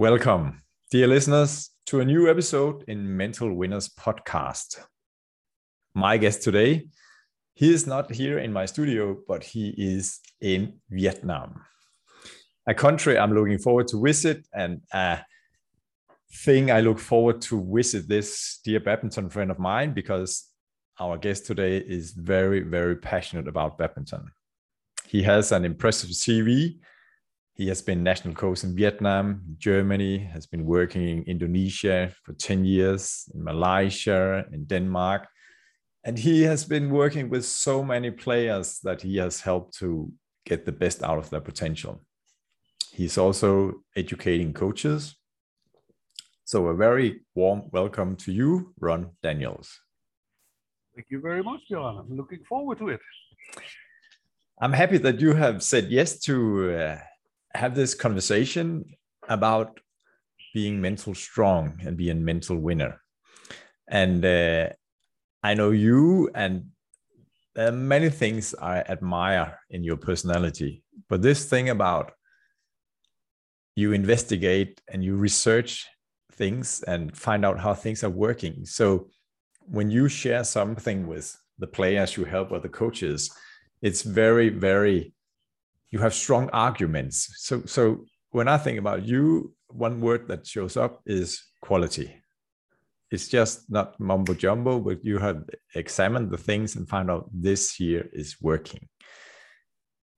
Welcome, dear listeners, to a new episode in Mental Winners podcast. My guest today, he is not here in my studio, but he is in Vietnam, a country I'm looking forward to visit and a thing I look forward to visit this dear badminton friend of mine because our guest today is very, very passionate about badminton. He has an impressive CV. He has been national coach in Vietnam, Germany, has been working in Indonesia for 10 years, in Malaysia, in Denmark. And he has been working with so many players that he has helped to get the best out of their potential. He's also educating coaches. So, a very warm welcome to you, Ron Daniels. Thank you very much, Johan. I'm looking forward to it. I'm happy that you have said yes to uh, have this conversation about being mental strong and being a mental winner. And uh, I know you, and there are many things I admire in your personality. But this thing about you investigate and you research things and find out how things are working. So when you share something with the players you help or the coaches, it's very, very you have strong arguments. So so when I think about you, one word that shows up is quality. It's just not mumbo jumbo, but you have examined the things and found out this here is working.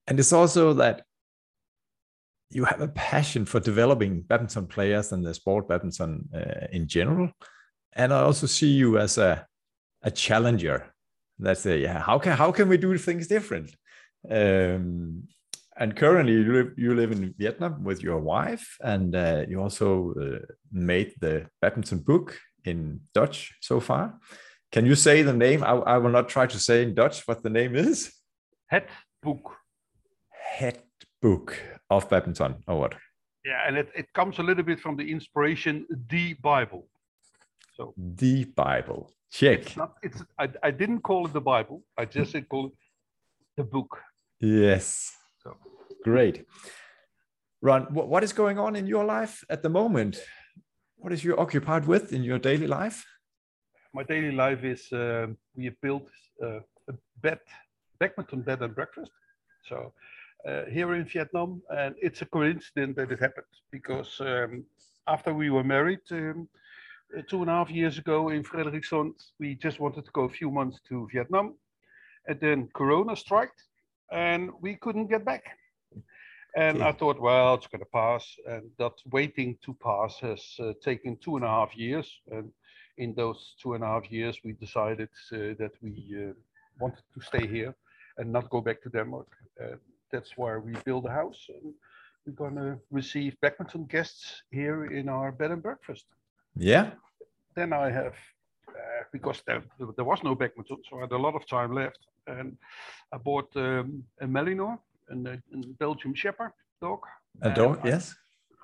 And it's also that you have a passion for developing badminton players and the sport badminton uh, in general. And I also see you as a, a challenger. That's a, yeah, how can how can we do things different? Um, and currently you live, you live in Vietnam with your wife, and uh, you also uh, made the badminton book in Dutch so far. Can you say the name? I, I will not try to say in Dutch what the name is. Het boek. Het book of badminton, or what? Yeah, and it, it comes a little bit from the inspiration, the Bible. So the Bible. Check. It's not, it's I, I didn't call it the Bible. I just said call it the book. Yes. So great. Ron, what is going on in your life at the moment? What is you occupied with in your daily life? My daily life is uh, we have built uh, a bed, badminton bed and breakfast. So uh, here in Vietnam, and it's a coincidence that it happened because um, after we were married um, two and a half years ago in Frederikssund, we just wanted to go a few months to Vietnam, and then Corona struck, and we couldn't get back. And okay. I thought, well, it's going to pass. And that waiting to pass has uh, taken two and a half years. And in those two and a half years, we decided uh, that we uh, wanted to stay here and not go back to Denmark. that's why we built a house. And we're going to receive badminton guests here in our bed and breakfast. Yeah. Then I have, uh, because there, there was no badminton, so I had a lot of time left and I bought um, a Malinois, a, a Belgian Shepherd dog. A dog, I, yes.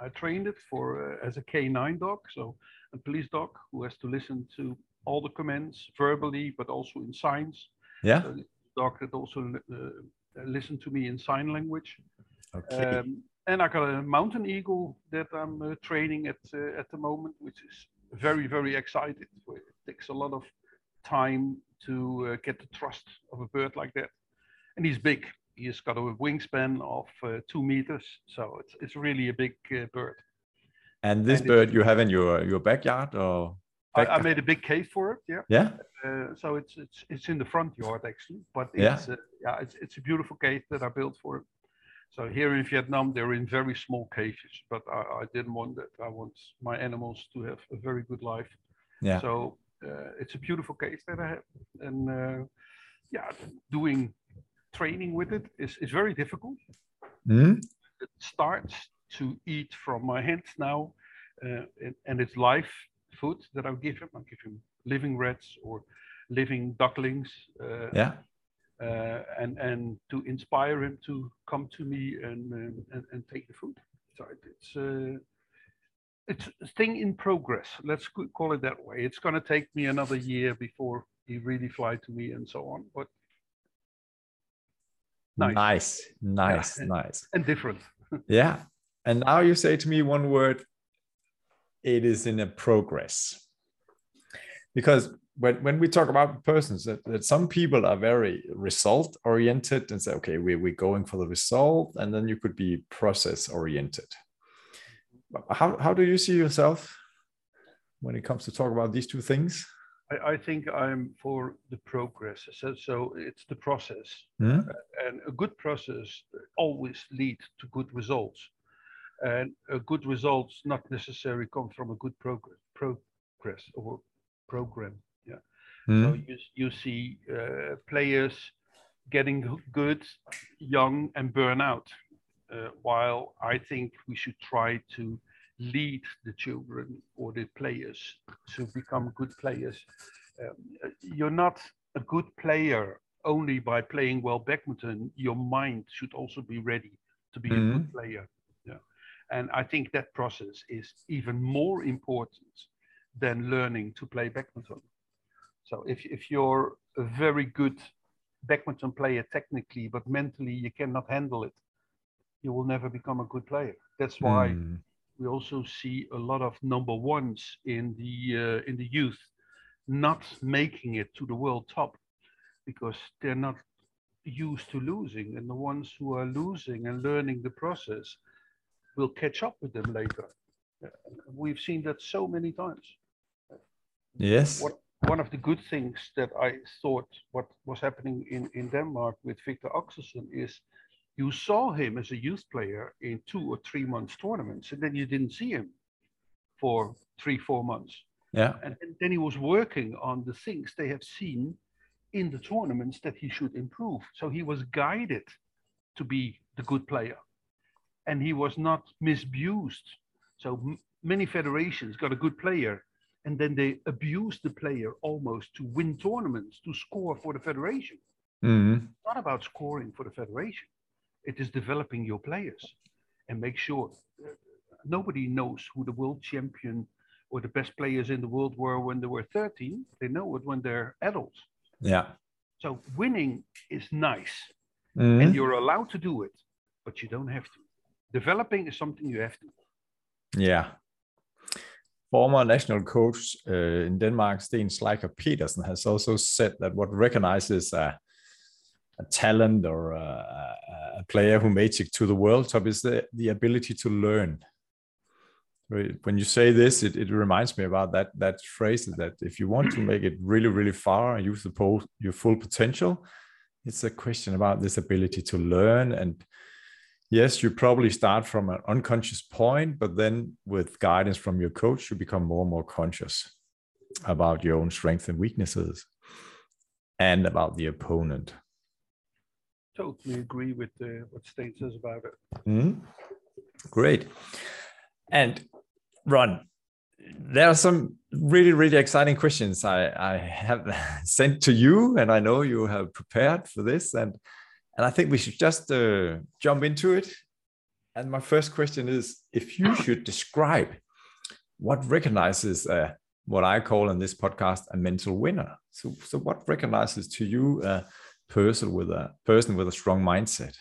I trained it for uh, as a K9 dog, so a police dog who has to listen to all the commands verbally, but also in signs. Yeah. So dog that also uh, listened to me in sign language. Okay. Um, and I got a mountain eagle that I'm uh, training at uh, at the moment, which is very very excited. It takes a lot of time to uh, get the trust of a bird like that. And he's big. He's got a wingspan of uh, two meters, so it's it's really a big uh, bird. And this and bird you have in your your backyard, or I, I, made a big cave for it. Yeah. Yeah. Uh, so it's it's it's in the front yard actually, but it's yeah, uh, yeah it's it's a beautiful cave that I built for it. So here in Vietnam, they're in very small cages, but I, I didn't want that. I want my animals to have a very good life. Yeah. So it's a beautiful case that I have, and uh, yeah, doing training with it is, is very difficult. Mm. It starts to eat from my hands now, uh, and, and, it's live food that I give him. I give him living rats or living ducklings. Uh, yeah. Uh, and and to inspire him to come to me and and, and take the food. So it's uh, it's a thing in progress. Let's call it that way. It's going to take me another year before he really fly to me and so on. But nice, nice, nice, yeah, nice. and different. yeah. And now you say to me one word it is in a progress because when, when we talk about persons that, that some people are very result oriented and say okay we, we're going for the result and then you could be process oriented how, how do you see yourself when it comes to talk about these two things I, I think i'm for the progress so, so it's the process Hmm? and a good process always lead to good results and a good results not necessarily come from a good progress progress or program Hmm? So you, you see uh, players getting good, young, and burn out. Uh, while I think we should try to lead the children or the players to become good players. Um, you're not a good player only by playing well badminton. Your mind should also be ready to be a good player. Yeah. And I think that process is even more important than learning to play badminton. So if, if you're a very good badminton player technically, but mentally you cannot handle it, you will never become a good player. That's why Hmm. we also see a lot of number ones in the uh, in the youth not making it to the world top because they're not used to losing, and the ones who are losing and learning the process will catch up with them later. We've seen that so many times yes what one of the good things that I thought what was happening in, in Denmark with Viktor Axelsen is you saw him as a youth player in two or three months tournaments, and then you didn't see him for three, four months. yeah And, and then he was working on the things they have seen in the tournaments that he should improve. So he was guided to be the good player. And he was not misused. So m- many federations got a good player and then they abuse the player almost to win tournaments, to score for the federation. Hmm. It's not about scoring for the federation. It is developing your players and make sure uh, nobody knows who the world champion or the best players in the world were when they were 13. They know it when they're adults. yeah So winning is nice Hmm. and you're allowed to do it, but you don't have to. Developing is something you have to. Yeah. Former national coach uh, in Denmark, Steen Schleicher Petersen, has also said that what recognizes a, a talent or a, a- player who makes it to the world top is the, the ability to learn. When you say this, it, it reminds me about that that phrase that if you want to make it really, really far and use the po- your full potential, it's a question about this ability to learn and yes, you probably start from an unconscious point, but then with guidance from your coach, you become more and more conscious about your own strengths and weaknesses and about the opponent. Totally agree with uh, what Steen says about it. Mhm. Great. And Ron, there are some really, really exciting questions I, I have sent to you, and I know you have prepared for this. And and I think we should just uh, jump into it. And my first question is if you should describe what recognizes uh, what I call in this podcast a mental winner. So, so what recognizes to you a person with a person with a strong mindset,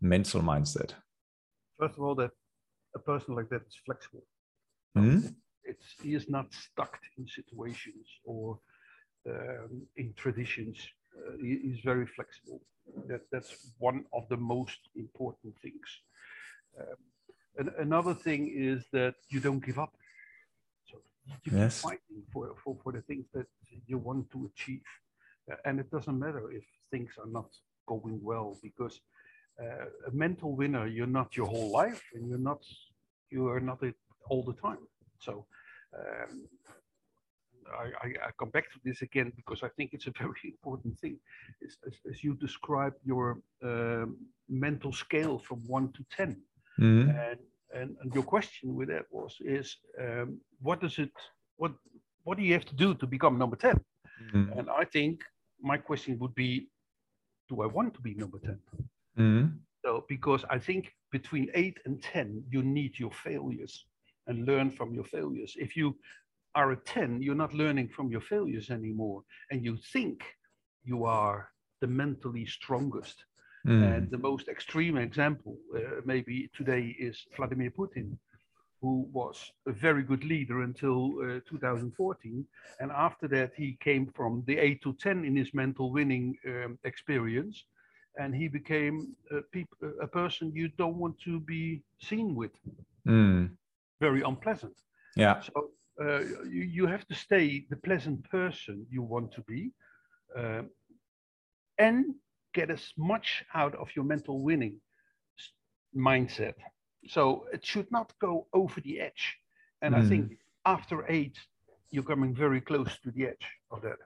mental mindset? First of all, that a person like that is flexible. Mhm. It's he is not stuck in situations or um, in traditions. Uh, he, he's very flexible. That that's one of the most important things. Um, and another thing is that you don't give up. So you keep Yes. fighting for, for for the things that you want to achieve, and it doesn't matter if things are not going well because uh, a mental winner you're not your whole life and you're not you are not it all the time so um, I, I, I come back to this again because I think it's a very important thing. Is, as, as you describe your um, mental scale from one to ten, Mhm. and, and and your question with that was is um, what does it what what do you have to do to become number ten? Mhm. And I think my question would be, do I want to be number ten? Mhm. So, because I think between eight and 10, you need your failures and learn from your failures. If you are a 10, you're not learning from your failures anymore. And you think you are the mentally strongest. Mhm. And the most extreme example, uh, maybe today, is Vladimir Putin. Who was a very good leader until uh, 2014. And after that, he came from the 8 to 10 in his mental winning um, experience. And he became a, peop- a person you don't want to be seen with. Mm. Very unpleasant. Yeah. So uh, you, you have to stay the pleasant person you want to be um, and get as much out of your mental winning mindset. So it should not go over the edge. And I think after eight, you're coming very close to the edge of that.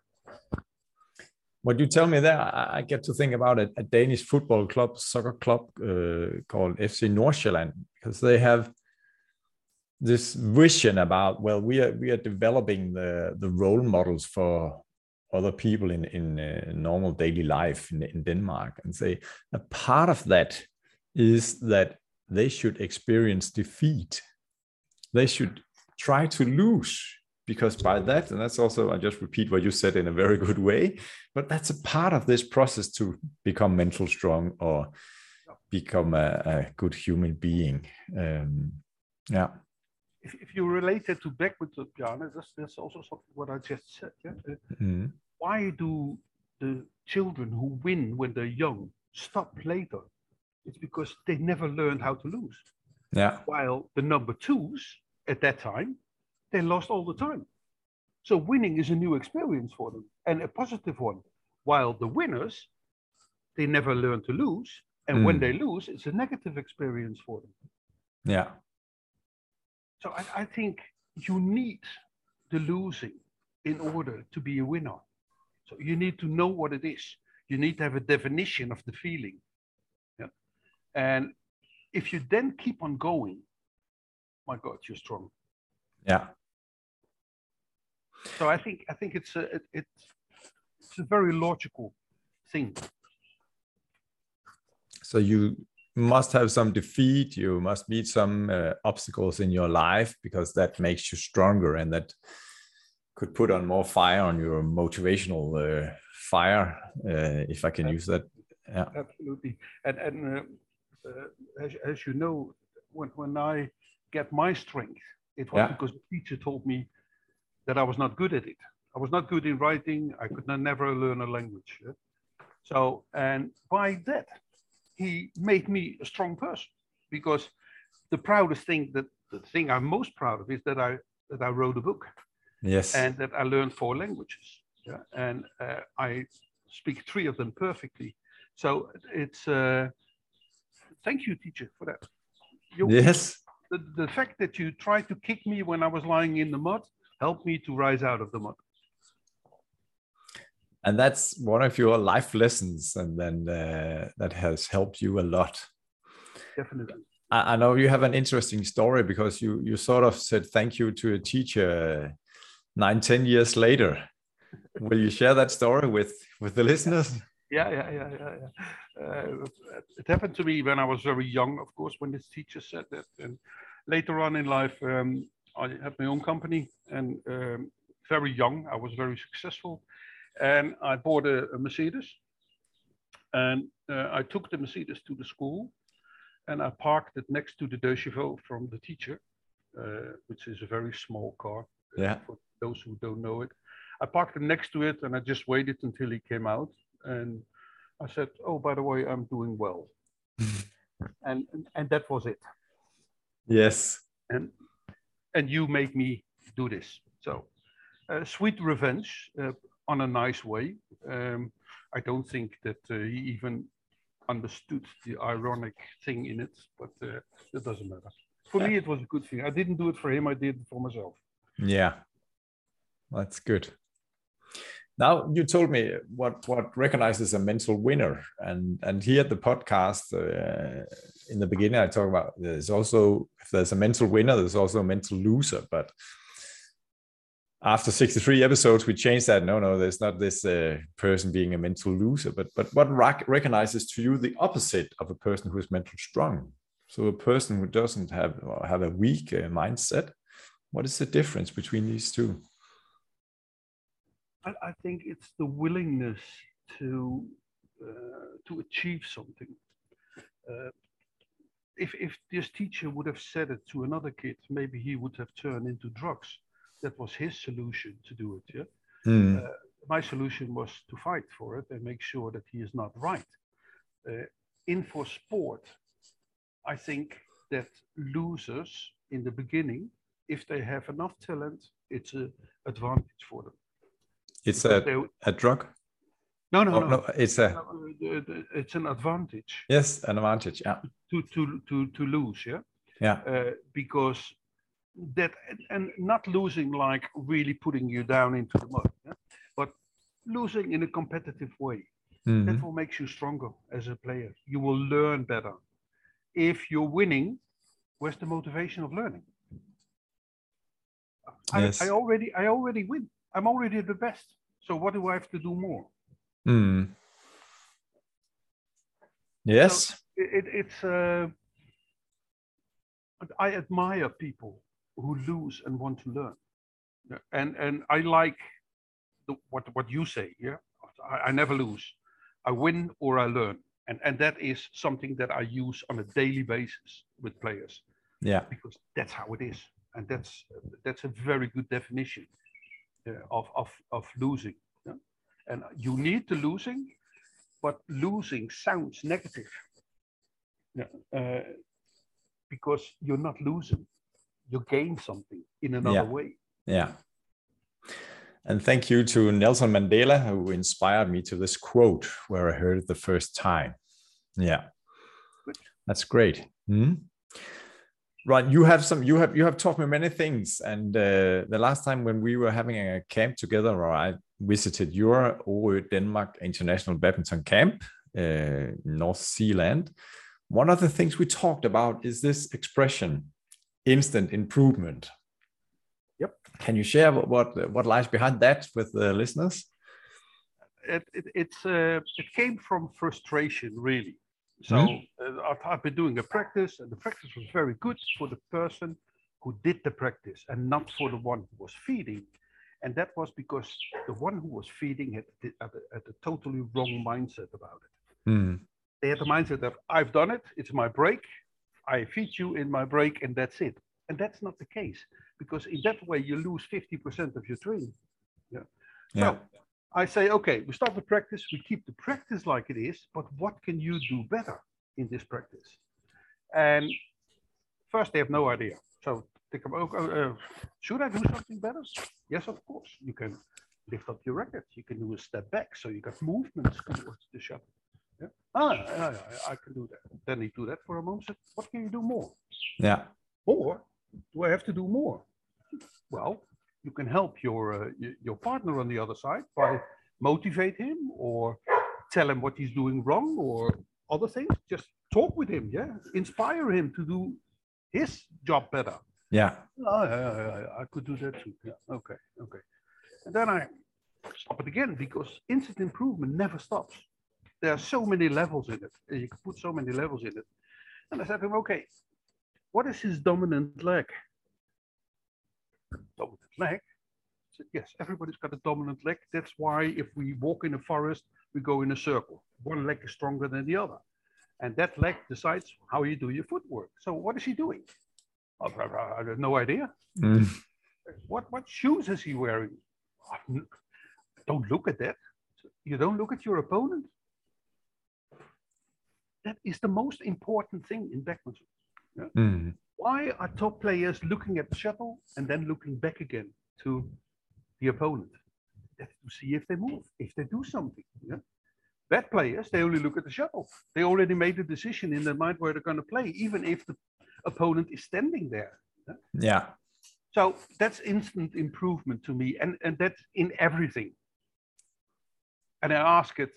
What you tell me there, I get to think about a, a Danish football club, soccer club uh, called FC Nordsjælland, because they have this vision about well, we are we are developing the the role models for other people in in uh, normal daily life in, in Denmark, and say a part of that is that they should experience defeat. They should try to lose because by that, and that's also, I just repeat what you said in a very good way, but that's a part of this process to become mental strong or become a, a good human being. Um, yeah. If, if you relate it to badminton, Bjarne, that's, that's also something what I just said. Yeah? Uh, Mm. Why do the children who win when they're young stop later? It's because they never learned how to lose. Yeah. while the number twos at that time they lost all the time so winning is a new experience for them and a positive one while the winners they never learn to lose and when Mm. they lose it's a negative experience for them Yeah. so I, I think you need the losing in order to be a winner so you need to know what it is you need to have a definition of the feeling and if you then keep on going my god you're strong Yeah. So I think I think it's a it, it's it's a very logical thing. So you must have some defeat. You must meet some uh, obstacles in your life because that makes you stronger and that could put on more fire on your motivational uh, fire, uh, if I can use that. Yeah. Absolutely. And and uh, as as you know, when when I get my strength, it was Yeah. because the teacher told me that I was not good at it. I was not good in writing. I could not, never learn a language. So and by that, he made me a strong person because the proudest thing that the thing I'm most proud of is that I that I wrote a book. Yes. and that I learned four languages. Yeah, and uh, I speak three of them perfectly. So it's uh, thank you, teacher, for that. Yes. the, the fact that you tried to kick me when I was lying in the mud helped me to rise out of the mud. And that's one of your life lessons, and then uh, that has helped you a lot. Definitely. I, I know you have an interesting story because you you sort of said thank you to a teacher nine ten years later. Will you share that story with with the listeners? Yeah, yeah, yeah, yeah. yeah. Uh, it happened to me when I was very young, of course, when this teacher said that. And later on in life, um, I had my own company, and um, very young, I was very successful, and I bought a, a Mercedes, and uh, I took the Mercedes to the school, and I parked it next to the deux chevaux from the teacher, uh, which is a very small car. uh, Yeah. For those who don't know it, I parked it next to it, and I just waited until he came out, and I said, "Oh, by the way, I'm doing well," and, and and that was it. Yes. And and you made me do this. So, uh, sweet revenge uh, on a nice way. Um, I don't think that uh, he even understood the ironic thing in it, but uh, it doesn't matter. For me, it was a good thing. I didn't do it for him. I did it for myself. Yeah. That's good. Now you told me what what recognizes a mental winner, and and here at the podcast uh, in the beginning I talk about there's also if there's a mental winner, there's also a mental loser. But after 63 episodes, we changed that. No, no, there's not this uh, person being a mental loser. But but what rec- recognizes to you the opposite of a person who is mental strong? So a person who doesn't have have a weak uh, mindset. What is the difference between these two? I, I think it's the willingness to uh, to achieve something. Uh, if if this teacher would have said it to another kid, maybe he would have turned into drugs. That was his solution to do it. Yeah. Mm. Uh, my solution was to fight for it and make sure that he is not right. Uh, in for sport, I think that losers in the beginning, if they have enough talent, it's an advantage for them. It's a, they- a drug. no, no, Oh, no. no, it's a It's an advantage yes, an advantage. Yeah, to to to to lose, yeah. yeah, uh, because that and- not losing like really putting you down into the mud, yeah? but losing in a competitive way. Mhm. That will make you stronger as a player. You will learn better. If you're winning, where's the motivation of learning? I, Yes. I already I already win. I'm already the best. So what do I have to do more? Mm. Yes. it, it, it's uh, I admire people who lose and want to learn, and and I like the, what what you say. Yeah, I, I never lose. I win or I learn, and and that is something that I use on a daily basis with players Yeah. because that's how it is, and that's that's a very good definition of of of losing. yeah. And you need the losing, but losing sounds negative. Yeah, uh, because you're not losing, you gain something in another Yeah. way. Yeah. And thank you to Nelson Mandela, who inspired me to this quote where I heard it the first time. Yeah. That's great. Mhm. Right. You have some, you have, you have taught me many things. And uh, the last time when we were having a camp together, or I visited your Orø Denmark International Badminton Camp, uh, North Zealand, one of the things we talked about is this expression, instant improvement. Yep. Can you share what what, what lies behind that with the listeners? it, it it's uh, it came from frustration really so Mhm. uh, I've, been doing a practice and the practice was very good for the person who did the practice and not for the one who was feeding. And that was because the one who was feeding had, had, a, had a totally wrong mindset about it. Mm, they had the mindset that i've done it. It's my break. I feed you in my break and that's it. And that's not the case because in that way you lose 50% of your training. Yeah. so I say, okay, we start the practice, we keep the practice like it is, but what can you do better in this practice? And first, they have no idea. So they come, oh, uh, should I do something better? Yes, of course. You can lift up your racket. You can do a step back, so you got movements towards the shuttle. Yeah. Ah, yeah, yeah, I can do that. Then he do that for a moment. Said, what can you do more? yeah. More? Do I have to do more? Well, you can help your uh, your partner on the other side by motivate him or tell him what he's doing wrong or other things. Just talk with him, yeah. Inspire him to do his job better. Yeah. Oh, yeah, yeah, I could do that too. Yeah. Okay. Okay. And then I stop it again because instant improvement never stops. There are so many levels in it. and You can put so many levels in it. And I said to him, okay, what is his dominant leg? Dominant leg? Said, yes, everybody's got a dominant leg. That's why if we walk in a forest, we go in a circle. One leg is stronger than the other. And that leg decides how you do your footwork. So what is he doing? I I have no idea. Mm, What what shoes is he wearing? "Oh, Don't look at that. You don't look at your opponent. That is the most important thing in badminton. mm, Why are top players looking at the shuttle and then looking back again to the opponent? That's to see if they move, if they do something. Yeah? Bad players, they only look at the shuttle. They already made a decision in their mind where they're going to play, even if the opponent is standing there. yeah. So that's instant improvement to me, and, and that's in everything. And I ask it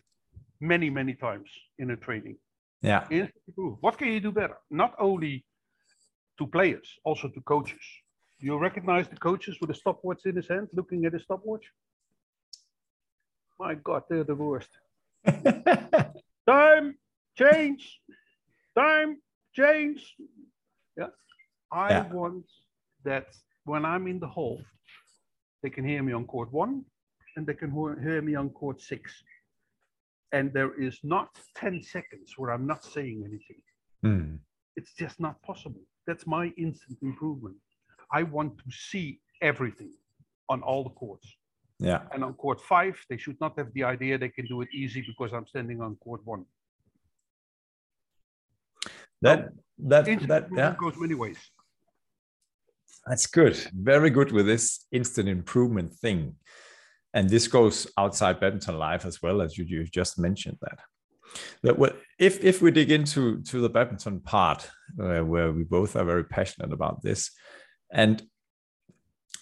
many, many times in a training. Yeah. What can you do better? Not only to players, also to coaches. You recognize the coaches with a stopwatch in his hand, looking at a stopwatch? My God, they're the worst. Time, change, time, change. Yeah. I Yeah. want that when I'm in the hall, they can hear me on court one and they can hear hear me on court six. And there is not 10 seconds where I'm not saying anything. Mm, It's just not possible. That's my instant improvement. I want to see everything on all the courts. Yeah. And on court five, they should not have the idea they can do it easy because I'm standing on court one. That that Instant that yeah. goes many ways. That's good. Very good with this instant improvement thing. And this goes outside badminton life as well as you, you just mentioned that. But what, if if we dig into to the badminton part, uh, where we both are very passionate about this, and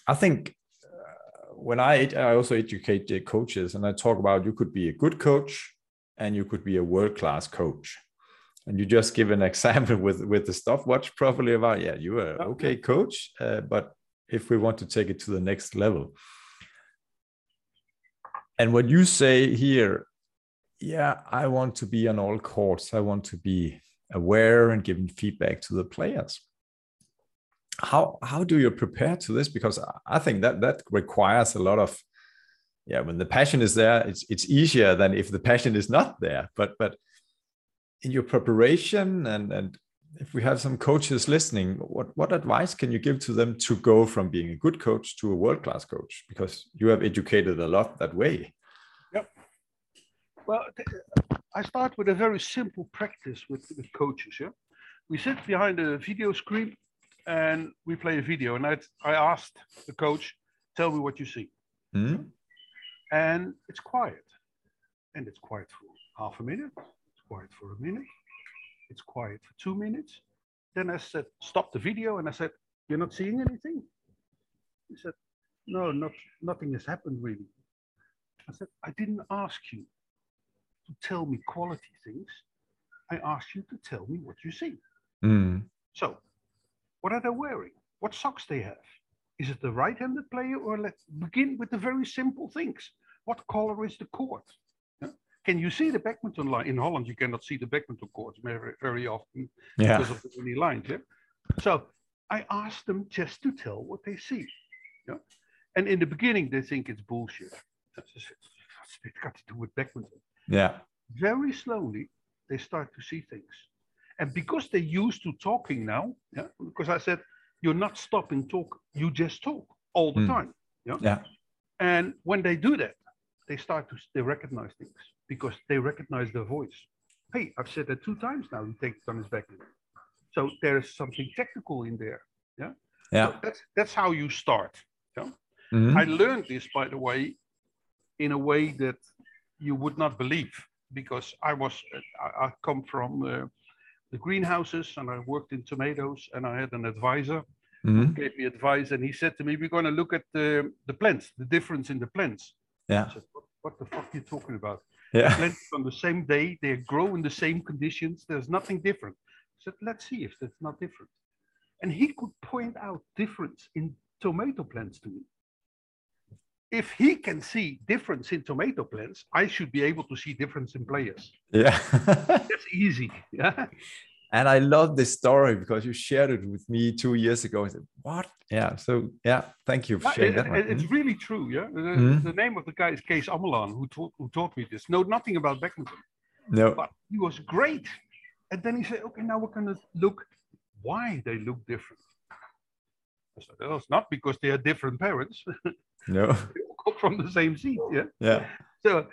I think uh, when I I also educate the coaches and I talk about you could be a good coach and you could be a world class coach, and you just give an example with with the stopwatch probably about yeah you are okay coach, uh, but if we want to take it to the next level, and what you say here yeah, I want to be on all courts. I want to be aware and giving feedback to the players. How how do you prepare to this? Because I- think that that requires a lot of yeah. When the passion is there, it's it's easier than if the passion is not there. But but in your preparation and and if we have some coaches listening, what what advice can you give to them to go from being a good coach to a world class coach? Because you have educated a lot that way. Well, I start with a very simple practice with, with coaches. Yeah, we sit behind a video screen and we play a video. And I, I asked the coach, "Tell me what you see," Hmm? and it's quiet, and it's quiet for half a minute. It's quiet for a minute. It's quiet for two minutes. Then I said, "Stop the video," and I said, "You're not seeing anything." He said, "No, not nothing has happened really." I said, "I didn't ask you to tell me quality things. I asked you to tell me what you see. Hmm. So, what are they wearing? What socks they have? Is it the right-handed player, or let's begin with the very simple things. What color is the court? Yeah. Can you see the badminton line? In Holland, you cannot see the badminton courts very, very often Yeah. because of the many lines. Yeah. So I asked them just to tell what they see. Yeah. And in the beginning, they think it's bullshit. That's just, it's got to do with badminton Yeah. very slowly they start to see things and because they're used to talking now yeah because i said you're not stopping talk you just talk all the Mm. time yeah Yeah. and when they do that they start to they recognize things because they recognize their voice hey i've said that two times now he takes it on his back so there's something technical in there yeah Yeah. so that's that's how you start Mhm. I learned this, by the way, in a way that you would not believe, because I was, I, I come from uh, the greenhouses and I worked in tomatoes and I had an advisor who Mhm. gave me advice and he said to me, we're going to look at the, the plants, the difference in the plants. I Yeah. said, what, what the fuck are you talking about? Yeah. Plants on the same day, they grow in the same conditions. There's nothing different. I said, let's see if that's not different. And he could point out difference in tomato plants to me. If he can see difference in tomato plants, I should be able to see difference in players. Yeah. That's easy. Yeah. and I love this story because you shared it with me two years ago. I said, what? Yeah. So yeah, thank you for Yeah, sharing it- that. it- it's really true. Yeah. The, Mhm. the name of the guy is Kees Amelaan, who taught, who taught me this. Know nothing about badminton, no. but he was great. And then he said, okay, now we're going to look why they look different. I said, well, it's not because they are different parents. No. they all come from the same seed. Yeah. Yeah. So,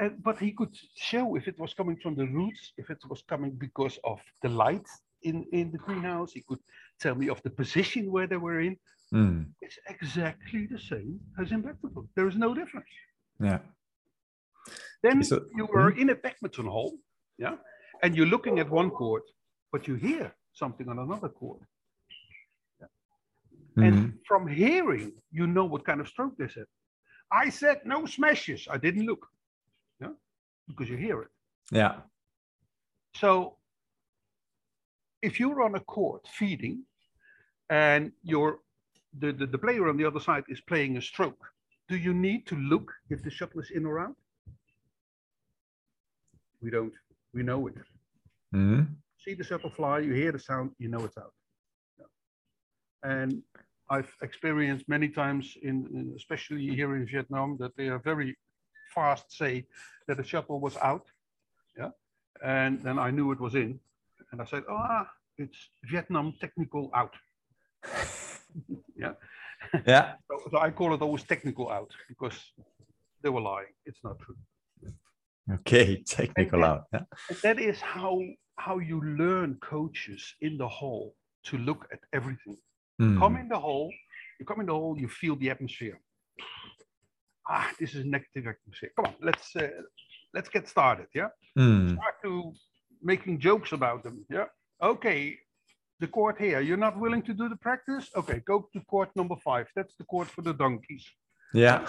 uh, but he could show if it was coming from the roots, if it was coming because of the light in, in the greenhouse. He could tell me of the position where they were in. Mm. It's exactly the same as in badminton. There is no difference. Yeah. Then So- you are in a badminton hall, yeah, and you're looking at one court, but you hear something on another court. Mhm. And from hearing, you know what kind of stroke they said. I said no smashes. I didn't look, yeah, because you hear it. Yeah. So if you're on a court feeding and you're the, the, the player on the other side is playing a stroke, do you need to look if the shuttle is in or out? We don't. We know it. Mhm. See the shuttle fly, you hear the sound, you know it's out. And I've experienced many times in, in especially here in Vietnam that they are very fast say that the shuttle was out. Yeah. And then I knew it was in. And I said, ah, it's Vietnam technical out. yeah. Yeah. So, so I call it always technical out because they were lying. It's not true. Okay, technical then- out. Yeah. That is how how you learn coaches in the hall to look at everything. Mm. Come in the hall, you come in the hall, you feel the atmosphere. Ah, this is negative atmosphere. Come on, let's uh, let's get started. Yeah, Mm. start to making jokes about them. Yeah, okay. The court here, you're not willing to do the practice? Okay, go to court number five. That's the court for the donkeys. Yeah.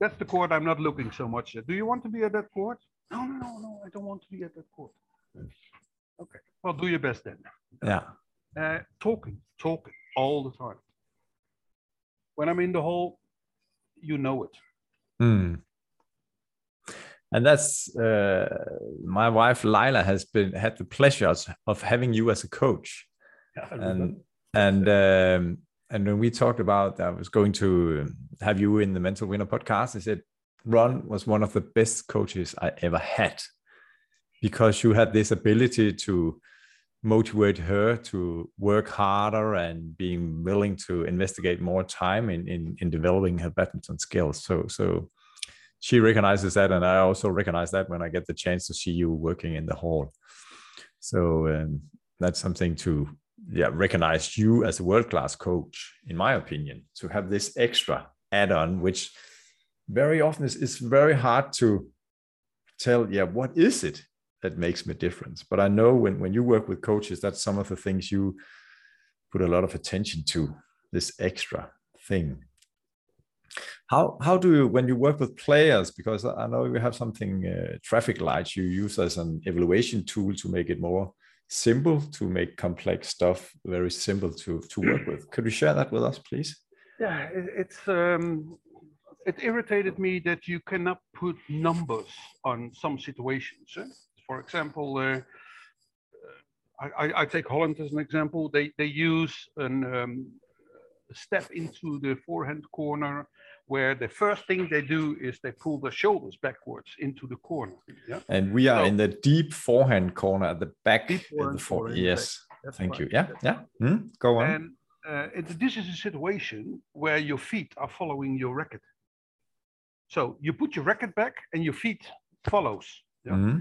That's the court I'm not looking so much at. Do you want to be at that court? No, no, no, no, I don't want to be at that court. Okay, well, do your best then. Yeah. Uh, talking, talking all the time. When I'm in the hall, you know it. Mm. And that's uh, my wife Lila has been had the pleasures of having you as a coach. and and um, and when we talked about I was going to have you in the Mental Winner podcast, I said Ron was one of the best coaches I ever had because you had this ability to motivate her to work harder and being willing to investigate more time in in, in developing her badminton skills. So so she recognizes that, and I also recognize that when I get the chance to see you working in the hall. So um, that's something to yeah recognize you as a world class coach, in my opinion, to have this extra add on, which very often is, is very hard to tell. Yeah, what is it that makes me difference? But I know when when you work with coaches, that's some of the things you put a lot of attention to. This extra thing how how do you when you work with players because i know you have something uh, traffic lights you use as an evaluation tool to make it more simple to make complex stuff very simple to to work with could you share that with us please Yeah, it's um, it irritated me that you cannot put numbers on some situations. eh? For example, uh, I, I, I take Holland as an example. They they use a um, step into the forehand corner where the first thing they do is they pull their shoulders backwards into the corner. Yeah, and we are So- in the deep forehand corner at the back Deep forehand the for- corner in the yes thank right. you yeah That's yeah Hmm? go on And uh, it, this is a situation where your feet are following your racket. So you put your racket back and your feet follows. yeah. Mhm.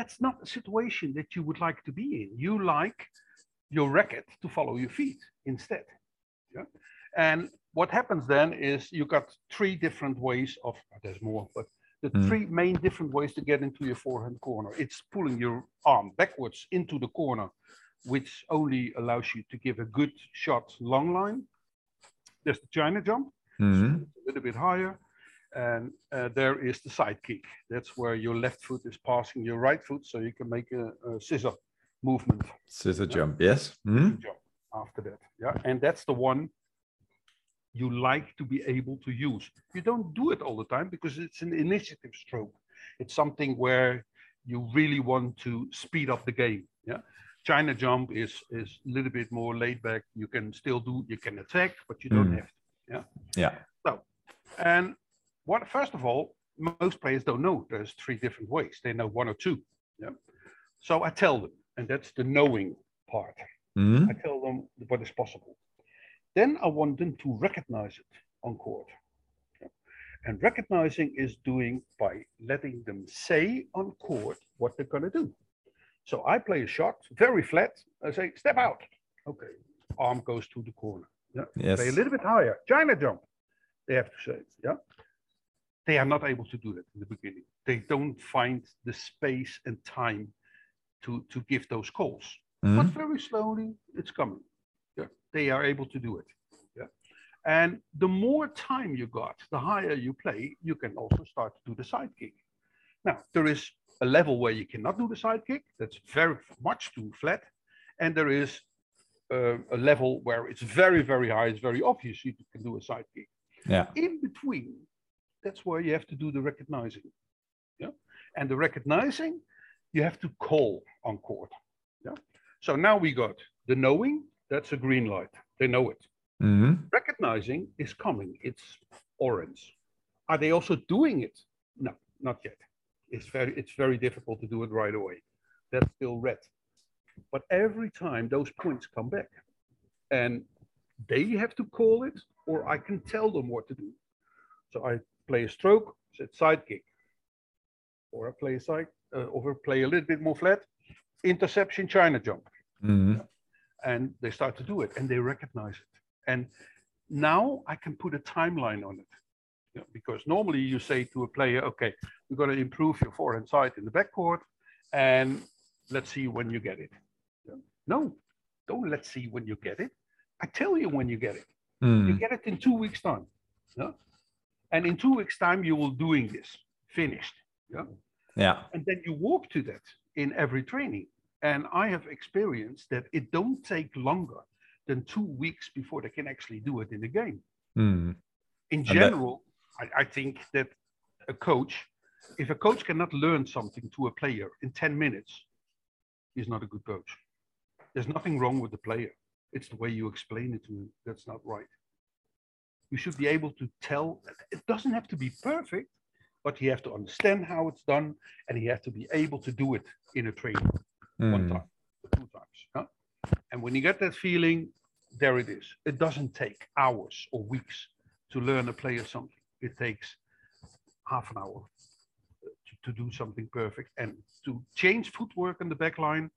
That's not a situation that you would like to be in. You like your racket to follow your feet instead. Yeah. And what happens then is you got three different ways of there's more, but the Mm. three main different ways to get into your forehand corner. It's pulling your arm backwards into the corner, which only allows you to give a good shot long line. There's the China jump, Mhm. a little bit higher. And uh, there is the side kick. That's where your left foot is passing your right foot, so you can make a, a scissor movement scissor jump yes Mhm. jump after that. Yeah, and that's the one you like to be able to use. You don't do it all the time because it's an initiative stroke. It's something where you really want to speed up the game. Yeah, China jump is is a little bit more laid back. You can still do, you can attack, but you don't Mm. have to. yeah Yeah. So, And what first of all, most players don't know there's three different ways. They know one or two. Yeah. So I tell them, and that's the knowing part. Mhm. I tell them what is possible. Then I want them to recognize it on court. Yeah. And recognizing is doing by letting them say on court what they're going to do. So I play a shot very flat. I say, step out. Okay. Arm goes to the corner. Yeah. yes Play a little bit higher. China jump. They have to say, it, yeah. They are not able to do that in the beginning. They don't find the space and time to, to give those calls but Mhm. very slowly it's coming. Yeah, they are able to do it. Yeah, and the more time you got, the higher you play, you can also start to do the side kick. Now there is a level where you cannot do the side kick. That's very much too flat, and there is uh, a level where it's very very high. It's very obvious you can do a side kick. yeah In between, that's where you have to do the recognizing. Yeah, and the recognizing, you have to call on court. Yeah. So now we got the knowing, that's a green light. They know it. Mhm. Recognizing is coming, it's orange. Are they also doing it? No, not yet. It's very, it's very difficult to do it right away. That's still red. But every time those points come back, and they have to call it, or I can tell them what to do. So I play a stroke, set side kick, or a play side, uh, or play a little bit more flat, interception, China jump, Mhm. and they start to do it, and they recognize it. And now I can put a timeline on it, You know, because normally you say to a player, okay, we're going to improve your forehand side in the backcourt, and let's see when you get it. Yeah. No, don't let's see when you get it. I tell you when you get it. You Mm. get it in two weeks' time. Yeah? And in two weeks' time, you will doing this, finished. Yeah. Yeah. And then you walk to that in every training. And I have experienced that it don't take longer than two weeks before they can actually do it in the game. Mm. In that- general, I, I think that a coach, if a coach cannot learn something to a player in 10 minutes, he's not a good coach. There's nothing wrong with the player. It's the way you explain it to him that's not right. You should be able to tell. It doesn't have to be perfect, but you have to understand how it's done, and you have to be able to do it in a training one Mm. time, two times. huh? And when you get that feeling, there it is. It doesn't take hours or weeks to learn a player something. It takes half an hour to, to do something perfect and to change footwork in the back line.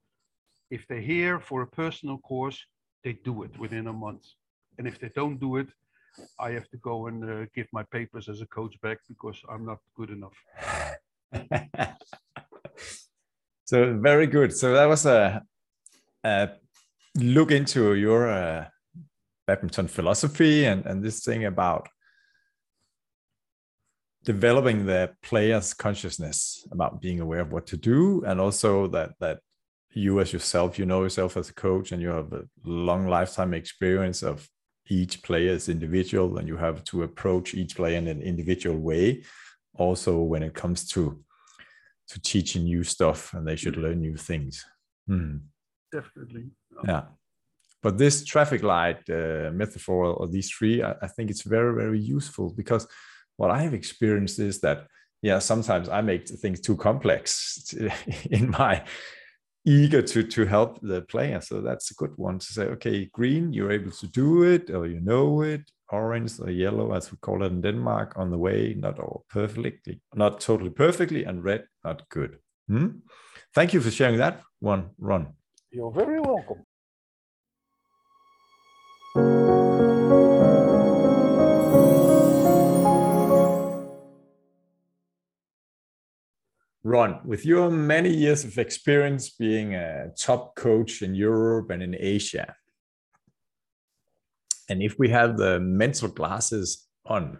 If they're here for a personal course, they do it within a month. And if they don't do it, I have to go and uh, give my papers as a coach back because I'm not good enough. so very good. So that was a, a look into your uh, badminton philosophy and, and this thing about developing the player's consciousness about being aware of what to do and also that that you as yourself you know yourself as a coach and you have a long lifetime experience of each player is individual and you have to approach each player in an individual way also when it comes to to teaching new stuff and they should learn new things Hmm. Definitely. yeah but this traffic light uh, metaphor or these three I, I think it's very very useful because what i have experienced is that yeah sometimes i make things too complex in my eager to to help the player so that's a good one to say okay green you're able to do it or you know it orange or yellow as we call it in denmark on the way not all perfectly not totally perfectly and red not good Hmm? thank you for sharing that one ron You're very welcome. Ron, with your many years of experience being a top coach in Europe and in Asia, and if we have the mental glasses on,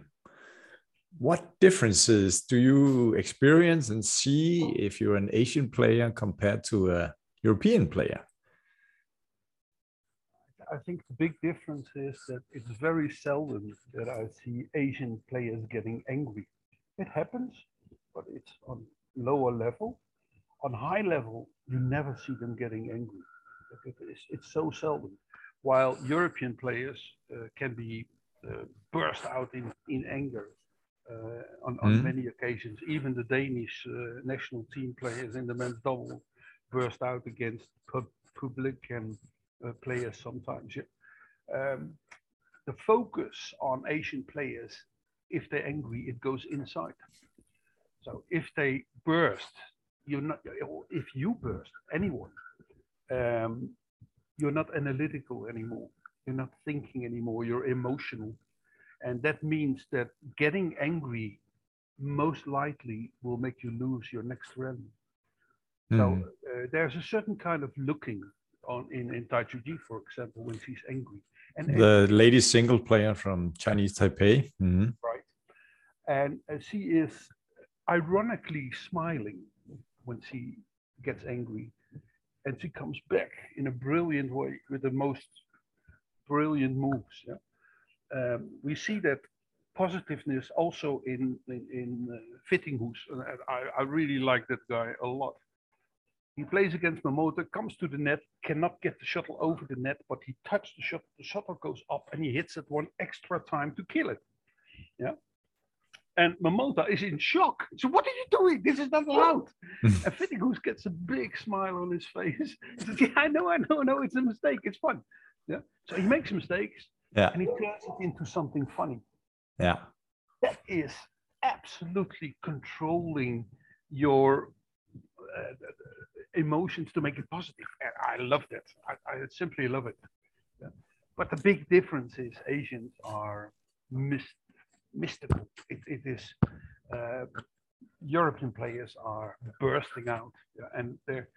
what differences do you experience and see if you're an Asian player compared to a European player? I think the big difference is that it's very seldom that I see Asian players getting angry. It happens, but it's on lower level. On high level, you never see them getting angry. It's, it's so seldom. While European players uh, can be uh, burst out in, in anger uh, on, on Mhm. many occasions. Even the Danish uh, national team players in the men's double burst out against pub, public and uh, players sometimes. Yeah. Um, the focus on Asian players, if they're angry, it goes inside. So if they burst, you're not. If you burst, anyone, um, you're not analytical anymore. You're not thinking anymore. You're emotional, and that means that getting angry most likely will make you lose your next rally. So Mm. uh, there's a certain kind of looking on in in Tai Tzu Ying, for example, when she's angry, and the lady single player from Chinese Taipei. Mhm. right, and uh, she is ironically smiling when she gets angry, and she comes back in a brilliant way with the most brilliant moves. Yeah? Um, we see that positiveness also in in, in uh, Vittinghus, I, I really like that guy a lot. He plays against Momota, comes to the net, cannot get the shuttle over the net, but he touched the shuttle, the shuttle goes up and he hits it one extra time to kill it. Yeah. And Momota is in shock. So what are you doing? This is not allowed. and Vittinghus gets a big smile on his face. He says, yeah, I know, I know, I know. It's a mistake. It's fun. Yeah. So he makes mistakes Yeah. and he turns it into something funny. Yeah. That is absolutely controlling your uh, emotions to make it positive. And I love that. I, I simply love it. Yeah. But the big difference is Asians are myst- mystical. It, it is uh, European players are bursting out, yeah, and they're,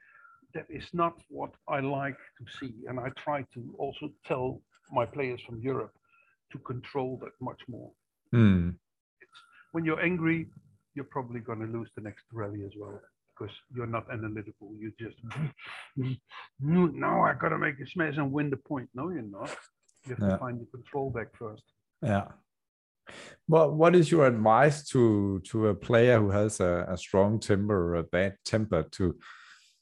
that is not what I like to see. And I try to also tell my players from Europe to control that much more. Mm. When you're angry, you're probably going to lose the next rally as well because you're not analytical. You just now I got to make a smash and win the point. No, you're not. You have Yeah. to find the control back first. Yeah. Well, what is your advice to to a player who has a, a strong temper or a bad temper to